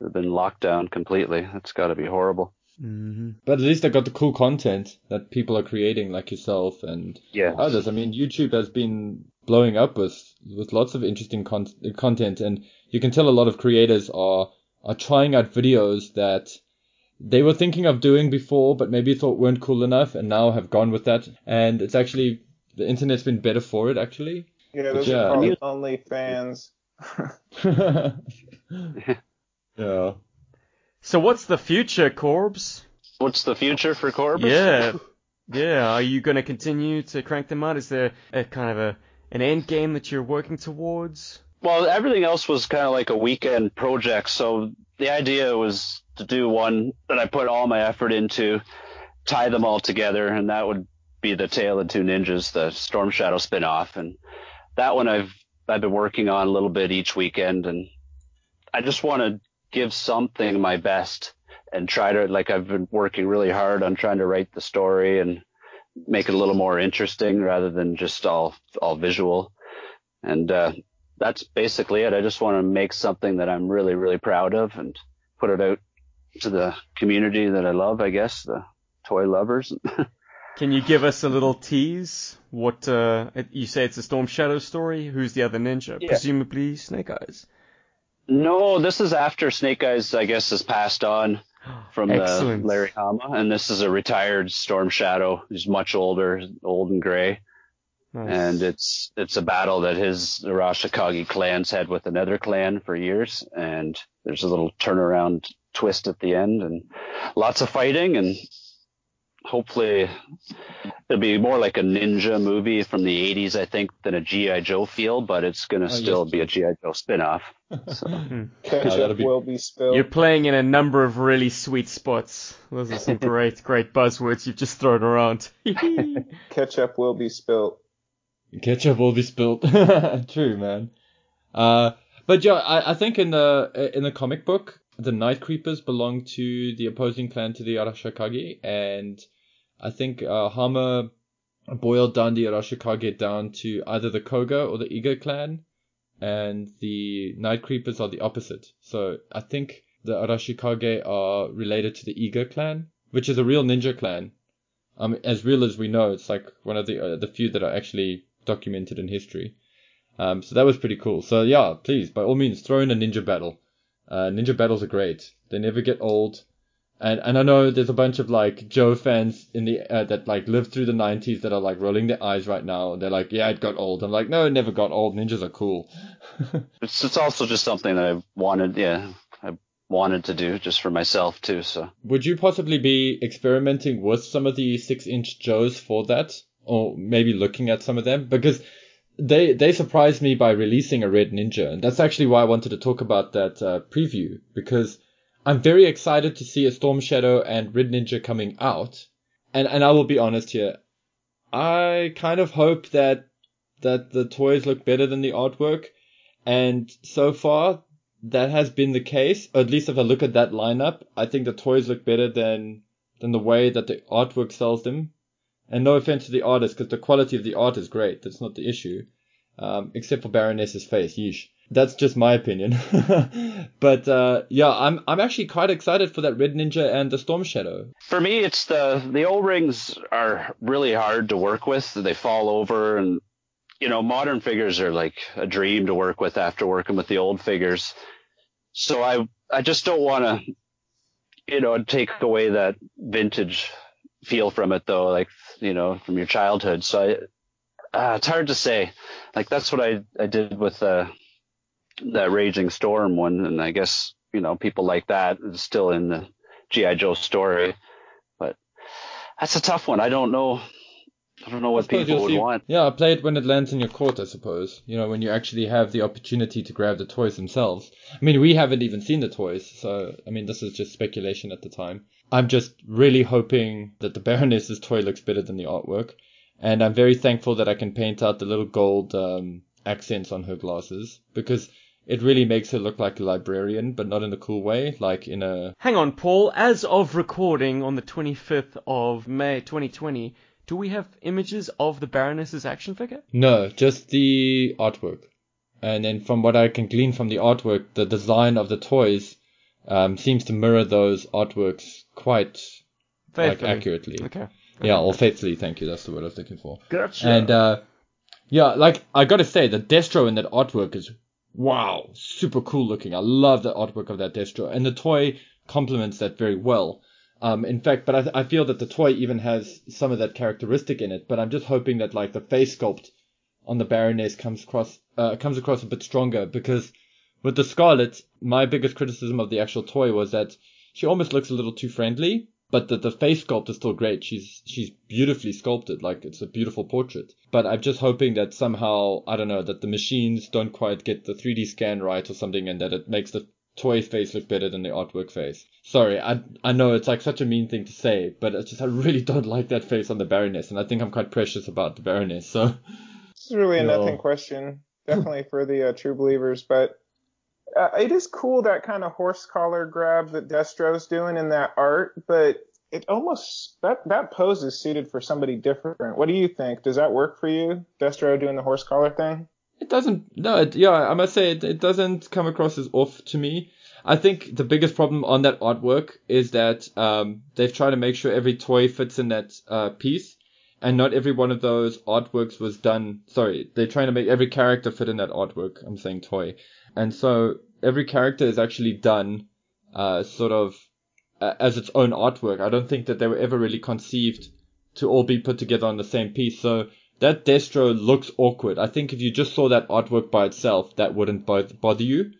that have been locked down completely. That's got to be horrible. hmm But at least I got the cool content that people are creating, like yourself and Yeah. others. I mean, YouTube has been blowing up with with lots of interesting con- uh, content, and you can tell a lot of creators are are trying out videos that they were thinking of doing before, but maybe thought weren't cool enough, and now have gone with that. And it's actually the internet's been better for it, actually. Yeah, those Yeah. are called You- OnlyFans. yeah. So what's the future, Corbs? What's the future for Corbus? Yeah, yeah. Are you going to continue to crank them out? Is there a kind of a an end game that you're working towards? Well, everything else was kind of like a weekend project. So the idea was to do one that I put all my effort into, tie them all together, and that would be the Tale of Two Ninjas, the Storm Shadow spin-off. And that one I've I've been working on a little bit each weekend, and I just want to give something my best and try to like I've been working really hard on trying to write the story and make it a little more interesting rather than just all all visual. And uh, that's basically it. I just want to make something that I'm really, really proud of and put it out to the community that I love, I guess, the toy lovers. Can you give us a little tease? What uh, you say it's a Storm Shadow story? Who's the other ninja? Yeah. Presumably Snake Eyes. no, this is after Snake Eyes, I guess, has passed on from the Larry Hama, and this is a retired Storm Shadow. He's much older, old and gray, Nice. and it's it's a battle that his Arashikage clan's had with another clan for years, and there's a little turnaround twist at the end, and lots of fighting, and hopefully it'll be more like a ninja movie from the 80s, I think, than a GI Joe feel, but it's gonna Oh, still yes. be a GI Joe spin-off. So. Ketchup that'll be- will be spilled. You're playing in a number of really sweet spots. Those are some great, great buzzwords you've just thrown around. Ketchup will be spilled. Ketchup will be spilled. True, man. Uh, but yeah, I, I think in the in the comic book, the Night Creepers belong to the opposing clan to the Arashikage, and I think uh, Hama boiled down the Arashikage down to either the Koga or the Iga clan, and the Night Creepers are the opposite. So I think the Arashikage are related to the Iga clan, which is a real ninja clan. Um, as real as we know, it's like one of the uh, the few that are actually documented in history. Um, so that was pretty cool. So yeah, please, by all means, throw in a ninja battle. Uh, ninja battles are great. They never get old. And and I know there's a bunch of like Joe fans in the uh, that like lived through the 90s that are like rolling their eyes right now. They're like, yeah, it got old. I'm like, no, it never got old. Ninjas are cool. It's it's also just something that I wanted, yeah, I wanted to do just for myself too. So Would you possibly be experimenting with some of the six inch Joes for that? Or maybe looking at some of them? Because they they surprised me by releasing a Red Ninja, and that's actually why I wanted to talk about that uh, preview because I'm very excited to see a Storm Shadow and Red Ninja coming out, and and I will be honest here, I kind of hope that that the toys look better than the artwork, and so far that has been the case. Or at least if I look at that lineup, I think the toys look better than than the way that the artwork sells them. And no offense to the artist, because the quality of the art is great. That's not the issue. Um, except for Baroness's face. Yeesh. That's just my opinion. but uh, yeah, I'm I'm actually quite excited for that Red Ninja and the Storm Shadow. For me, it's the the O rings are really hard to work with. They fall over, and you know, modern figures are like a dream to work with after working with the old figures. So I I just don't want to, you know, take away that vintage feel from it though, like you know, from your childhood. So I, uh, it's hard to say. Like that's what I I did with uh, that Raging Storm one, and I guess you know people like that is still in the GI Joe story, but that's a tough one. I don't know. I don't know what people would see, want. Yeah, I play it when it lands in your court, I suppose. You know, when you actually have the opportunity to grab the toys themselves. I mean, we haven't even seen the toys, so I mean, this is just speculation at the time. I'm just really hoping that the Baroness's toy looks better than the artwork, and I'm very thankful that I can paint out the little gold um, accents on her glasses because it really makes her look like a librarian, but not in a cool way, like in a. Hang on, Paul. As of recording on the 25th of May 2020, do we have images of the Baroness's action figure? No, just the artwork. And then from what I can glean from the artwork, the design of the toys um, seems to mirror those artworks quite like accurately. Okay. Yeah, or faithfully. Thank you. That's the word I was looking for. Gotcha. And uh, yeah, like I gotta say, the Destro in that artwork is wow, super cool looking. I love the artwork of that Destro, and the toy complements that very well. Um, in fact, but I, I feel that the toy even has some of that characteristic in it. But I'm just hoping that like the face sculpt on the Baroness comes across uh, comes across a bit stronger because with the Scarlet, my biggest criticism of the actual toy was that she almost looks a little too friendly. But the, the face sculpt is still great. She's she's beautifully sculpted, like it's a beautiful portrait. But I'm just hoping that somehow I don't know that the machines don't quite get the 3D scan right or something, and that it makes the toy face look better than the artwork face. Sorry, I I know it's like such a mean thing to say, but it's just I really don't like that face on the Baroness, and I think I'm quite precious about the Baroness. So This is really a No. nothing question, definitely for the uh, true believers. But uh, it is cool that kind of horse collar grab that Destro's doing in that art. But it almost that that pose is suited for somebody different. What do you think? Does that work for you, Destro doing the horse collar thing? It doesn't. No, it, yeah, I must say it, it doesn't come across as off to me. I think the biggest problem on that artwork is that um, they've tried to make sure every toy fits in that uh, piece, and not every one of those artworks was done. Sorry, they're trying to make every character fit in that artwork. I'm saying toy, and so every character is actually done uh, sort of as its own artwork. I don't think that they were ever really conceived to all be put together on the same piece. So that Destro looks awkward. I think if you just saw that artwork by itself, that wouldn't both bother you.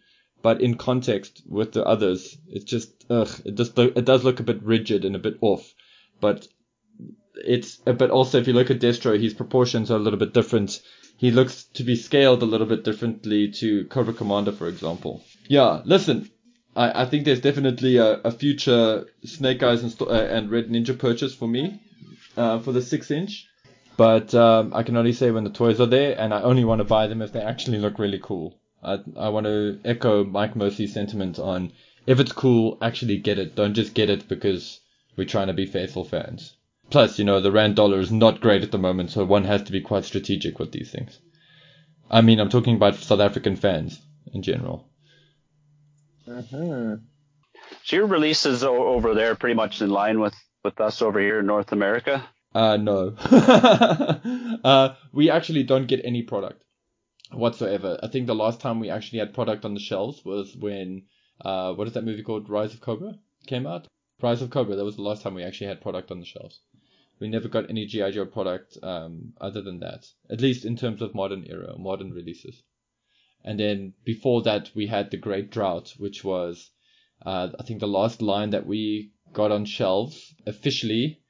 But in context with the others, it's just ugh. It just it does look a bit rigid and a bit off. But it's but also if you look at Destro, his proportions are a little bit different. He looks to be scaled a little bit differently to Cobra Commander, for example. Yeah, listen, I, I think there's definitely a, a future Snake Eyes and, uh, and Red Ninja purchase for me uh, for the six inch. But um, I can only say when the toys are there, and I only want to buy them if they actually look really cool. I, I want to echo Mike Mercy's sentiment on if it's cool, actually get it. Don't just get it because we're trying to be faithful fans. Plus, you know, the rand dollar is not great at the moment, so one has to be quite strategic with these things. I mean, I'm talking about South African fans in general. Mm-hmm. So your releases o- over there pretty much in line with with us over here in North America. Uh, no. uh, we actually don't get any product whatsoever. I think the last time we actually had product on the shelves was when, uh, what is that movie called? Rise of Cobra came out? Rise of Cobra. That was the last time we actually had product on the shelves. We never got any G.I. Joe product, um, other than that. At least in terms of modern era, modern releases. And then before that, we had the Great Drought, which was, uh, I think the last line that we got on shelves officially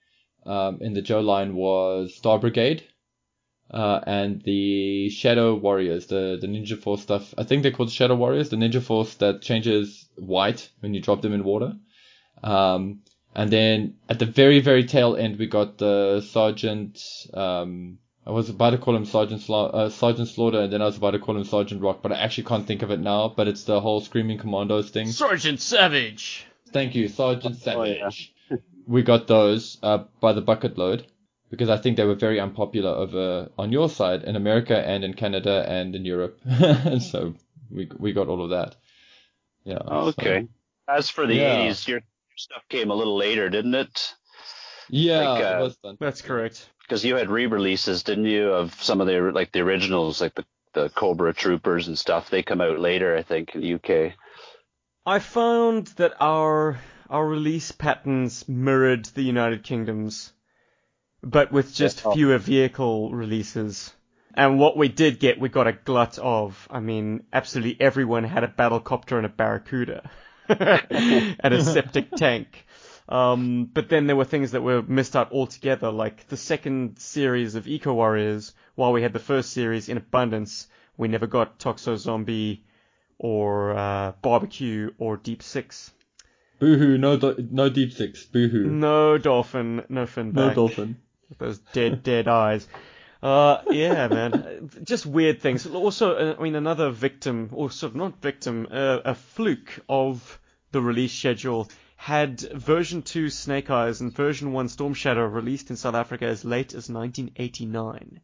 um, in the Joe line was Star Brigade. uh, and the Shadow Warriors, the the Ninja Force stuff. I think they're called Shadow Warriors, the Ninja Force that changes white when you drop them in water. Um, and then at the very very tail end, we got the Sergeant. Um, I was about to call him Sergeant Sla- uh, Sergeant Slaughter, and then I was about to call him Sergeant Rock, but I actually can't think of it now. But it's the whole Screaming Commandos thing. Sergeant Savage. Thank you, Sergeant Oh, yeah. Savage. we got those uh, by the bucket load because I think they were very unpopular over on your side in America and in Canada and in Europe, and so we we got all of that. Yeah. so- Okay. As for the Yeah. 80s, your stuff came a little later, didn't it? yeah, like, uh, it was. That's correct. Because you had re-releases, didn't you, of some of the like the originals, like the the Cobra Troopers and stuff. They come out later, I think, in the UK. I found that our our release patterns mirrored the United Kingdom's, but with just Yeah. fewer vehicle releases. And what we did get, we got a glut of. I mean, absolutely everyone had a battle copter and a barracuda, and a septic tank. Um, but then there were things that were missed out altogether, like the second series of Eco Warriors. While we had the first series in abundance, we never got Toxo Zombie or uh, Barbecue or Deep Six. Boohoo! No, do- no deep six. Boohoo! No dolphin, no fin No back. dolphin. Those dead, dead eyes. Uh, yeah, man. Just weird things. Also, uh, I mean, another victim, or sort of not victim, uh, a fluke of the release schedule had version 2 Snake Eyes and version 1 Storm Shadow released in South Africa as late as 1989.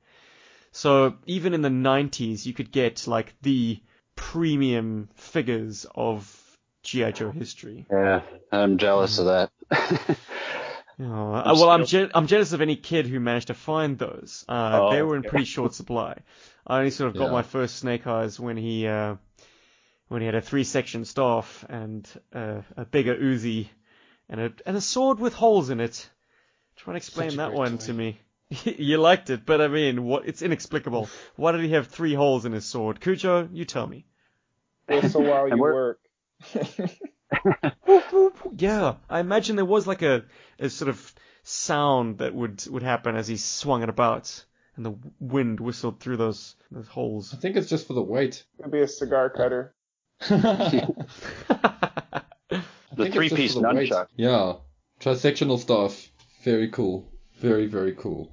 So even in the 90s, you could get like the premium figures of G.I. Joe history. Yeah, I'm jealous of that. Oh, uh, well, I'm je- I'm jealous of any kid who managed to find those. Uh, Oh, they were in okay. pretty short supply. I only sort of got Yeah. my first Snake Eyes when he uh, when he had a three section staff and uh, a bigger Uzi and a and a sword with holes in it. Try and explain that one toy. to me. you liked it, but I mean, what? It's inexplicable. Why did he have three holes in his sword? Cujo, you tell me. Whistle while you work. Yeah, I imagine there was like a, a sort of sound that would would happen as he swung it about, and the wind whistled through those those holes. I think it's just for the weight. it could be a cigar cutter. The think it's just three-piece for the weight. nunchuck. Yeah. Trisectional staff. Very cool. Very, very cool.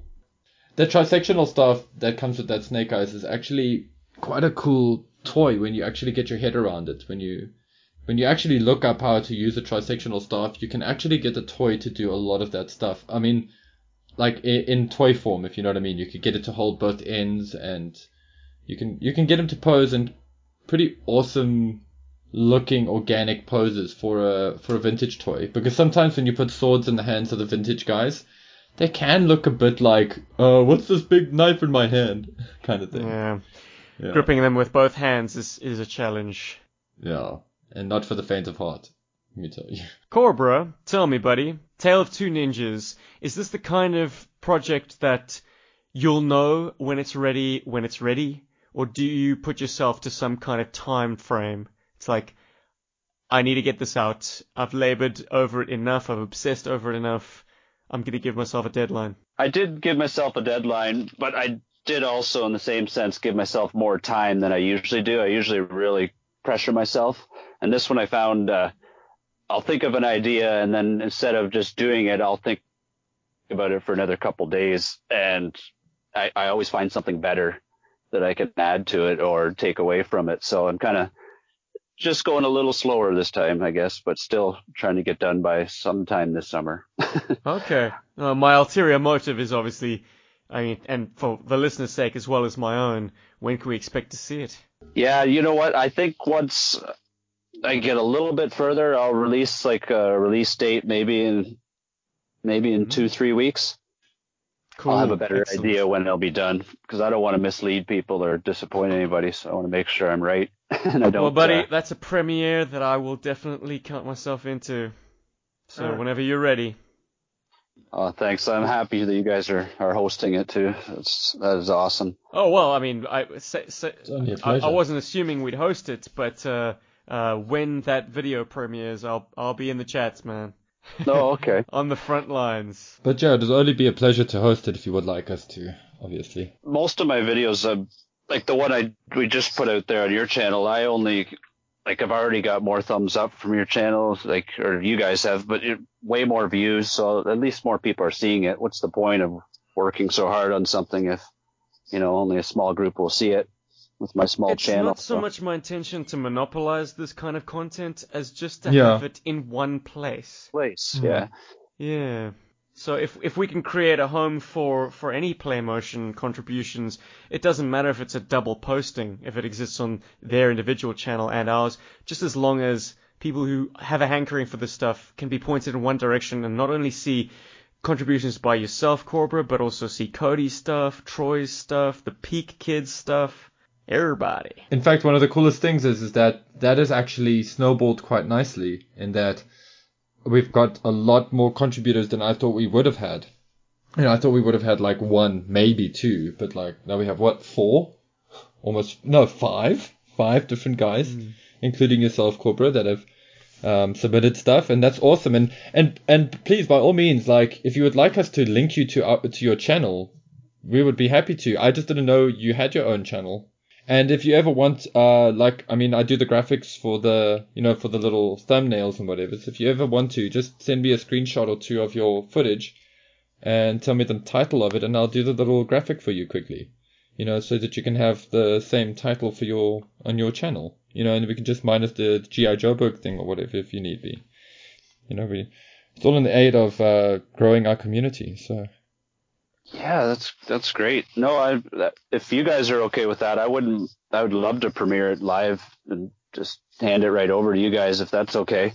The trisectional staff that comes with that Snake Eyes is actually quite a cool toy when you actually get your head around it. When you when you actually look up how to use a trisectional staff, you can actually get the toy to do a lot of that stuff. I mean, like in, in toy form, if you know what I mean. You could get it to hold both ends, and you can you can get him to pose in pretty awesome looking organic poses for a for a vintage toy because sometimes when you put swords in the hands of the vintage guys they can look a bit like uh what's this big knife in my hand kind of thing yeah, yeah gripping them with both hands is is a challenge. yeah and not for the faint of heart let me tell you Cobra, tell me, buddy. Tale of Two Ninjas. Is this the kind of project that you'll know when it's ready when it's ready, or do you put yourself to some kind of time frame? It's like, I need to get this out. I've labored over it enough. I've obsessed over it enough. I'm gonna give myself a deadline. I did give myself a deadline, but I did also, in the same sense, give myself more time than I usually do. I usually really pressure myself, and this one I found uh, I'll think of an idea, and then instead of just doing it, I'll think about it for another couple days, and I, I always find something better that I can add to it or take away from it. So I'm kind of just going a little slower this time, I guess, but still trying to get done by sometime this summer. Okay. Uh, my ulterior motive is obviously, I mean, and for the listener's sake as well as my own, when can we expect to see it? Yeah, you know what? I think once I get a little bit further, I'll release like a release date maybe in maybe in two three weeks. Cool. I'll have a better Excellent. idea when it'll be done because I don't want to mislead people or disappoint anybody. So I want to make sure I'm right and I don't. Well, buddy, uh, that's a premiere that I will definitely count myself into. So Alright. whenever you're ready. Oh, thanks. I'm happy that you guys are, are hosting it too. That's that is awesome. Oh well, I mean, I say, say, it's only a I, pleasure I wasn't assuming we'd host it, but uh, uh, when that video premieres, I'll I'll be in the chats, man, Oh, okay. on the front lines. but yeah it'll only be a pleasure to host it if you would like us to obviously. Most of my videos, uh, like the one I we just put out there on your channel, I only like I've already got more thumbs up from your channel, like or you guys have, but it, way more views, so at least more people are seeing it. What's the point of working so hard on something if you know only a small group will see it? With my small it's channel, it's not so much my intention to monopolize this kind of content as just to Yeah. have it in one place. place. Mhm. Yeah, Yeah. So if if we can create a home for for any PlayMotion contributions, it doesn't matter if it's a double posting, if it exists on their individual channel and ours, just as long as people who have a hankering for this stuff can be pointed in one direction and not only see contributions by yourself, Cobra, but also see Cody's stuff, Troy's stuff, the Peak Kids stuff, everybody. In fact, one of the coolest things is is that that has actually snowballed quite nicely in that we've got a lot more contributors than I thought we would have had. You know, I thought we would have had like one, maybe two, but like now we have what four, almost no five, five different guys, including yourself, Cobra, that have um, submitted stuff, and that's awesome. And and and please, by all means, like if you would like us to link you to our, to your channel, we would be happy to. I just didn't know you had your own channel. And if you ever want, uh, like, I mean, I do the graphics for the, you know, for the little thumbnails and whatever. So if you ever want to, just send me a screenshot or two of your footage and tell me the title of it, and I'll do the little graphic for you quickly. You know, so that you can have the same title for your on your channel. You know, and we can just minus the GI Joburg thing or whatever if you need be. You know, we it's all in the aid of uh, growing our community. So yeah, that's that's great. No, I that, if you guys are okay with that, I wouldn't. I would love to premiere it live and just hand it right over to you guys if that's okay.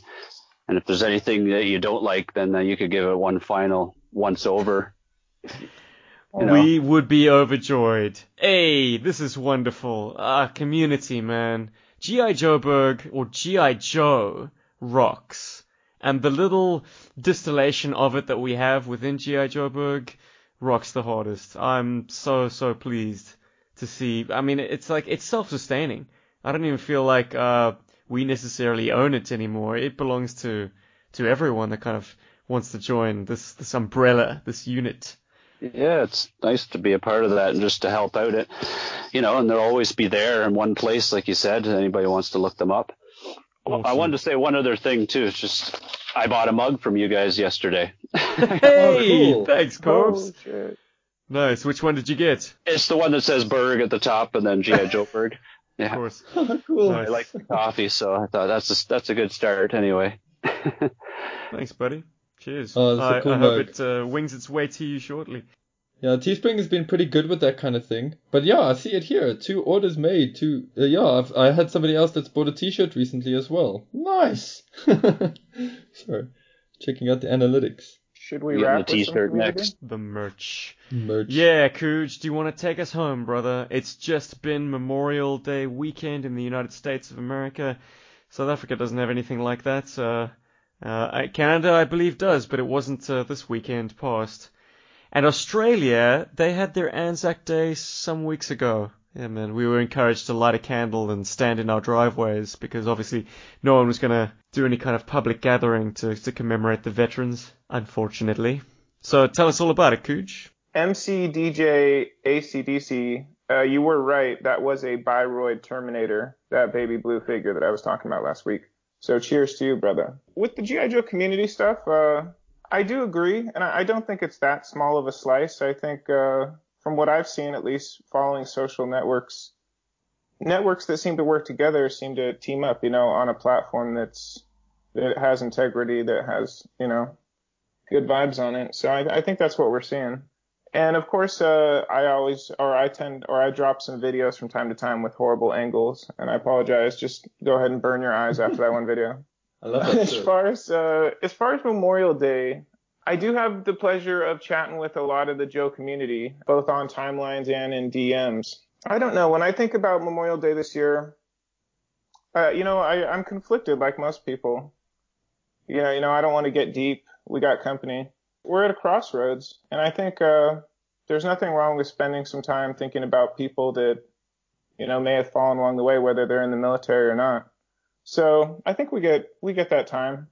And if there's anything that you don't like, then uh, you could give it one final once over. You know? We would be overjoyed. Hey, this is wonderful. Ah, community, man. G.I. Joburg, or G.I. Joe, rocks. And the little distillation of it that we have within G.I. Joburg rocks the hardest. I'm so, so pleased to see. I mean, it's like, it's self-sustaining. I don't even feel like, uh, we necessarily own it anymore. It belongs to, to everyone that kind of wants to join this, this umbrella, this unit. Yeah, it's nice to be a part of that and just to help out it, you know, and they'll always be there in one place, like you said. Anybody wants to look them up. Well, I wanted to say one other thing too. It's just I bought a mug from you guys yesterday. Hey, cool. thanks, Corbs. Oh. Nice. Which one did you get? It's the one that says Berg at the top and then G.I. Joburg. Of Yeah, course. cool. I like the coffee, so I thought that's a, that's a good start anyway. Thanks, buddy. Cheers. Oh, that's a I, cool I hope it uh, wings its way to you shortly. Yeah, Teespring has been pretty good with that kind of thing. But yeah, I see it here. Two orders made. Two. Uh, yeah, I've, I had somebody else that's bought a T-shirt recently as well. Nice. Sorry, checking out the analytics. Should we Getting wrap the with some t-shirt community? next. The merch. Merch. Yeah, Cooge, do you want to take us home, brother? It's just been Memorial Day weekend in the United States of America. South Africa doesn't have anything like that. Uh, uh, Canada, I believe, does, but it wasn't uh, this weekend past. And Australia, they had their Anzac Day some weeks ago. Yeah, man, we were encouraged to light a candle and stand in our driveways because obviously no one was going to do any kind of public gathering to, to commemorate the veterans, unfortunately. So tell us all about it, Cooch. MC DJ ACDC, uh, you were right. That was a Byroid Terminator, that baby blue figure that I was talking about last week. So cheers to you, brother. With the G.I. Joe community stuff, uh, I do agree, and I, don't think it's that small of a slice. I think, uh, from what I've seen, at least following social networks, networks that seem to work together seem to team up, you know, on a platform that's, that has integrity, that has, you know, good vibes on it. So I, I think that's what we're seeing. And of course, uh, I always, or I tend, or I drop some videos from time to time with horrible angles, and I apologize. Just go ahead and burn your eyes after that one video. I love that. as far as, uh, as far as Memorial Day, I do have the pleasure of chatting with a lot of the Joe community, both on timelines and in DMs. I don't know. When I think about Memorial Day this year, uh, you know, I, I'm conflicted like most people. You know, you know, I don't want to get deep. We got company. We're at a crossroads, and I think uh, there's nothing wrong with spending some time thinking about people that, you know, may have fallen along the way, whether they're in the military or not. So I think we get we get that time.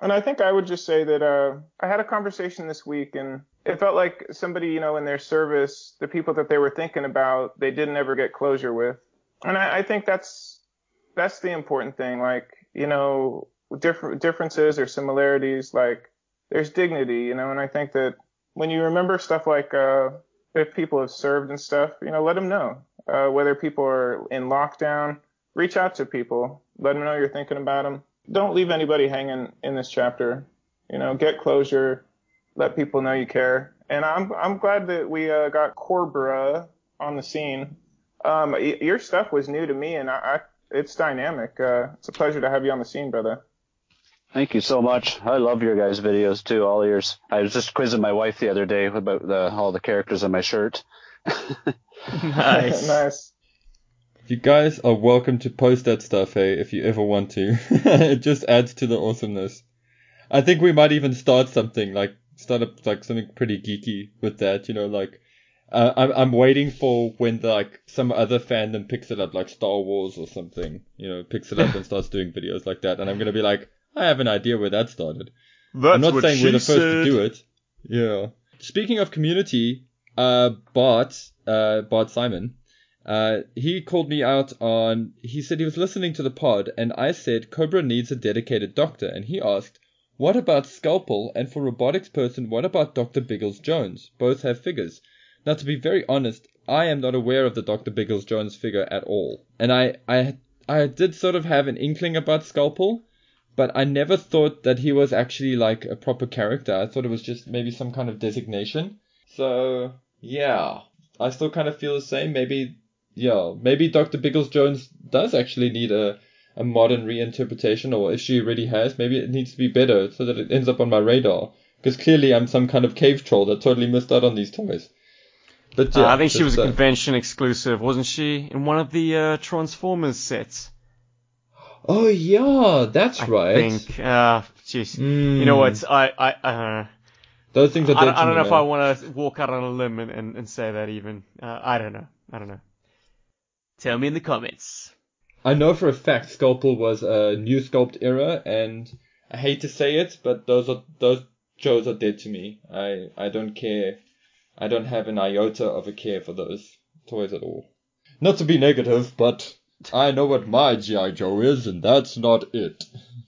And I think I would just say that uh, I had a conversation this week, and it felt like somebody, you know, in their service, the people that they were thinking about, they didn't ever get closure with. And I, I think that's that's the important thing. Like, you know, different differences or similarities, like there's dignity, you know, and I think that when you remember stuff like uh, if people have served and stuff, you know, let them know. Uh, whether people are in lockdown, reach out to people, let them know you're thinking about them. Don't leave anybody hanging in this chapter. You know, get closure, let people know you care. And I'm I'm glad that we uh, got Corbra on the scene. Um, y- your stuff was new to me, and I, I it's dynamic. Uh, it's a pleasure to have you on the scene, brother. Thank you so much. I love your guys' videos too, all yours. I was just quizzing my wife the other day about the, all the characters on my shirt. Nice. nice. You guys are welcome to post that stuff, hey, if you ever want to. it just adds to the awesomeness. I think we might even start something like start up like something pretty geeky with that. You know, like uh, I'm I'm waiting for when like some other fandom picks it up, like Star Wars or something. You know, picks it up and starts doing videos like that, and I'm gonna be like, I have an idea where that started. That's I'm not saying we're the first said. to do it. Yeah. Speaking of community, uh, Bart, uh, Bart Simon, uh, he called me out on. He said he was listening to the pod, and I said Cobra needs a dedicated doctor, and he asked, "What about Scalpel? And for robotics person, what about Doctor Biggles Jones? Both have figures." Now, to be very honest, I am not aware of the Doctor Biggles Jones figure at all, and I, I, I did sort of have an inkling about Scalpel but I never thought that he was actually like a proper character. I thought it was just maybe some kind of designation. So yeah, I still kind of feel the same. Maybe yeah, maybe Dr. Biggles Jones does actually need a a modern reinterpretation, or if she already has, maybe it needs to be better so that it ends up on my radar. Because clearly I'm some kind of cave troll that totally missed out on these toys. But Uh, yeah, I think she was a uh, convention exclusive, wasn't she? In one of the uh, Transformers sets. Oh yeah, that's I right. I think. Uh, jeez. Mm, You know what? I I uh, Those things are I, don't- I don't know if. I want to walk out on a limb and, and, and say that even. Uh, I don't know. I don't know. Tell me in the comments. I know for a fact Scalpel was a new sculpt era, and I hate to say it, but those are those Joes are dead to me. I I don't care. I don't have an iota of a care for those toys at all. Not to be negative, but I know what my GI Joe is, and that's not it.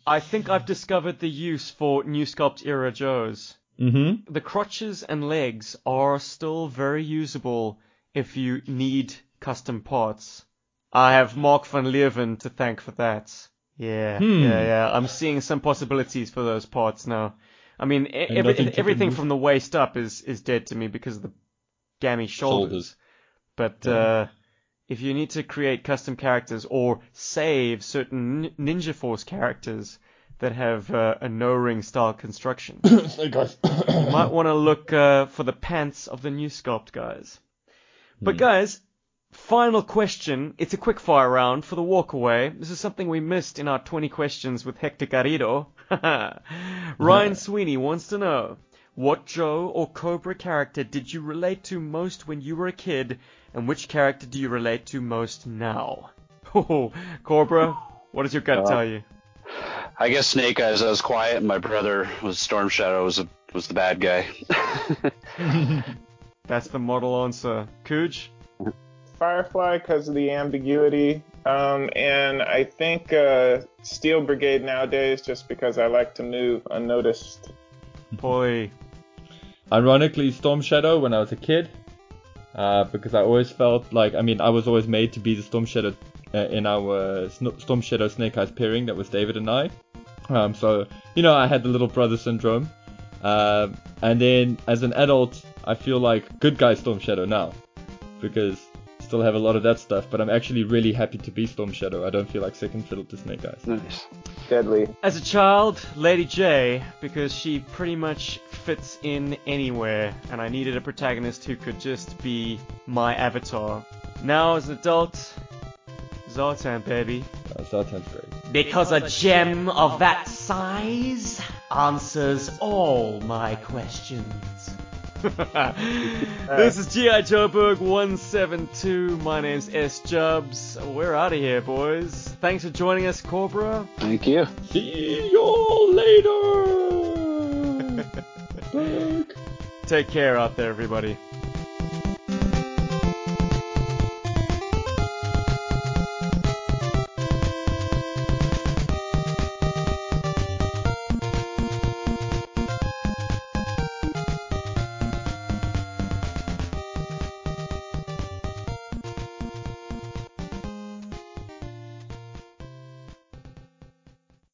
I think I've discovered the use for New Sculpt era Joes. Mm-hmm. The crotches and legs are still very usable if you need custom parts. I have Mark van Leeuwen to thank for that. Yeah, Hmm. yeah, yeah. I'm seeing some possibilities for those parts now. I mean, every, everything from the waist up is, is dead to me because of the gammy shoulders. Shoulders. But Yeah. uh, if you need to create custom characters or save certain Ninja Force characters that have uh, an O-ring style construction, guys. you might want to look uh, for the pants of the new sculpt guys. But Hmm. guys, final question. It's a quick fire round for the walkaway. This is something we missed in our 20 questions with Hector Garrido. Ryan Sweeney wants to know. What Joe or Cobra character did you relate to most when you were a kid, and which character do you relate to most now? Oh, Cobra, what does your gut Uh, tell you? I guess Snake Eyes. I was quiet, and my brother was Storm Shadow. Was a, was the bad guy. That's the model answer. Cooge? Firefly because of the ambiguity. Um, and I think uh, Steel Brigade nowadays just because I like to move unnoticed. Boy. Ironically, Storm Shadow when I was a kid, uh, because I always felt like I mean I was always made to be the Storm Shadow uh, in our Sno- Storm Shadow Snake Eyes pairing that was David and I. Um, so you know I had the little brother syndrome, um, and then as an adult I feel like good guy Storm Shadow now, because still have a lot of that stuff. But I'm actually really happy to be Storm Shadow. I don't feel like second fiddle to Snake Eyes. nice. Deadly. As a child, Lady Jaye, because she pretty much fits in anywhere, and I needed a protagonist who could just be my avatar. Now, as an adult, Zartan, baby. Uh, Zartan's great. Because a gem of that size answers all my questions. this is G.I. Joe Joeberg 172. My name's S. Jubs. We're out of here, boys. Thanks for joining us, Cobra. Thank you. See you later. Take care out there, everybody.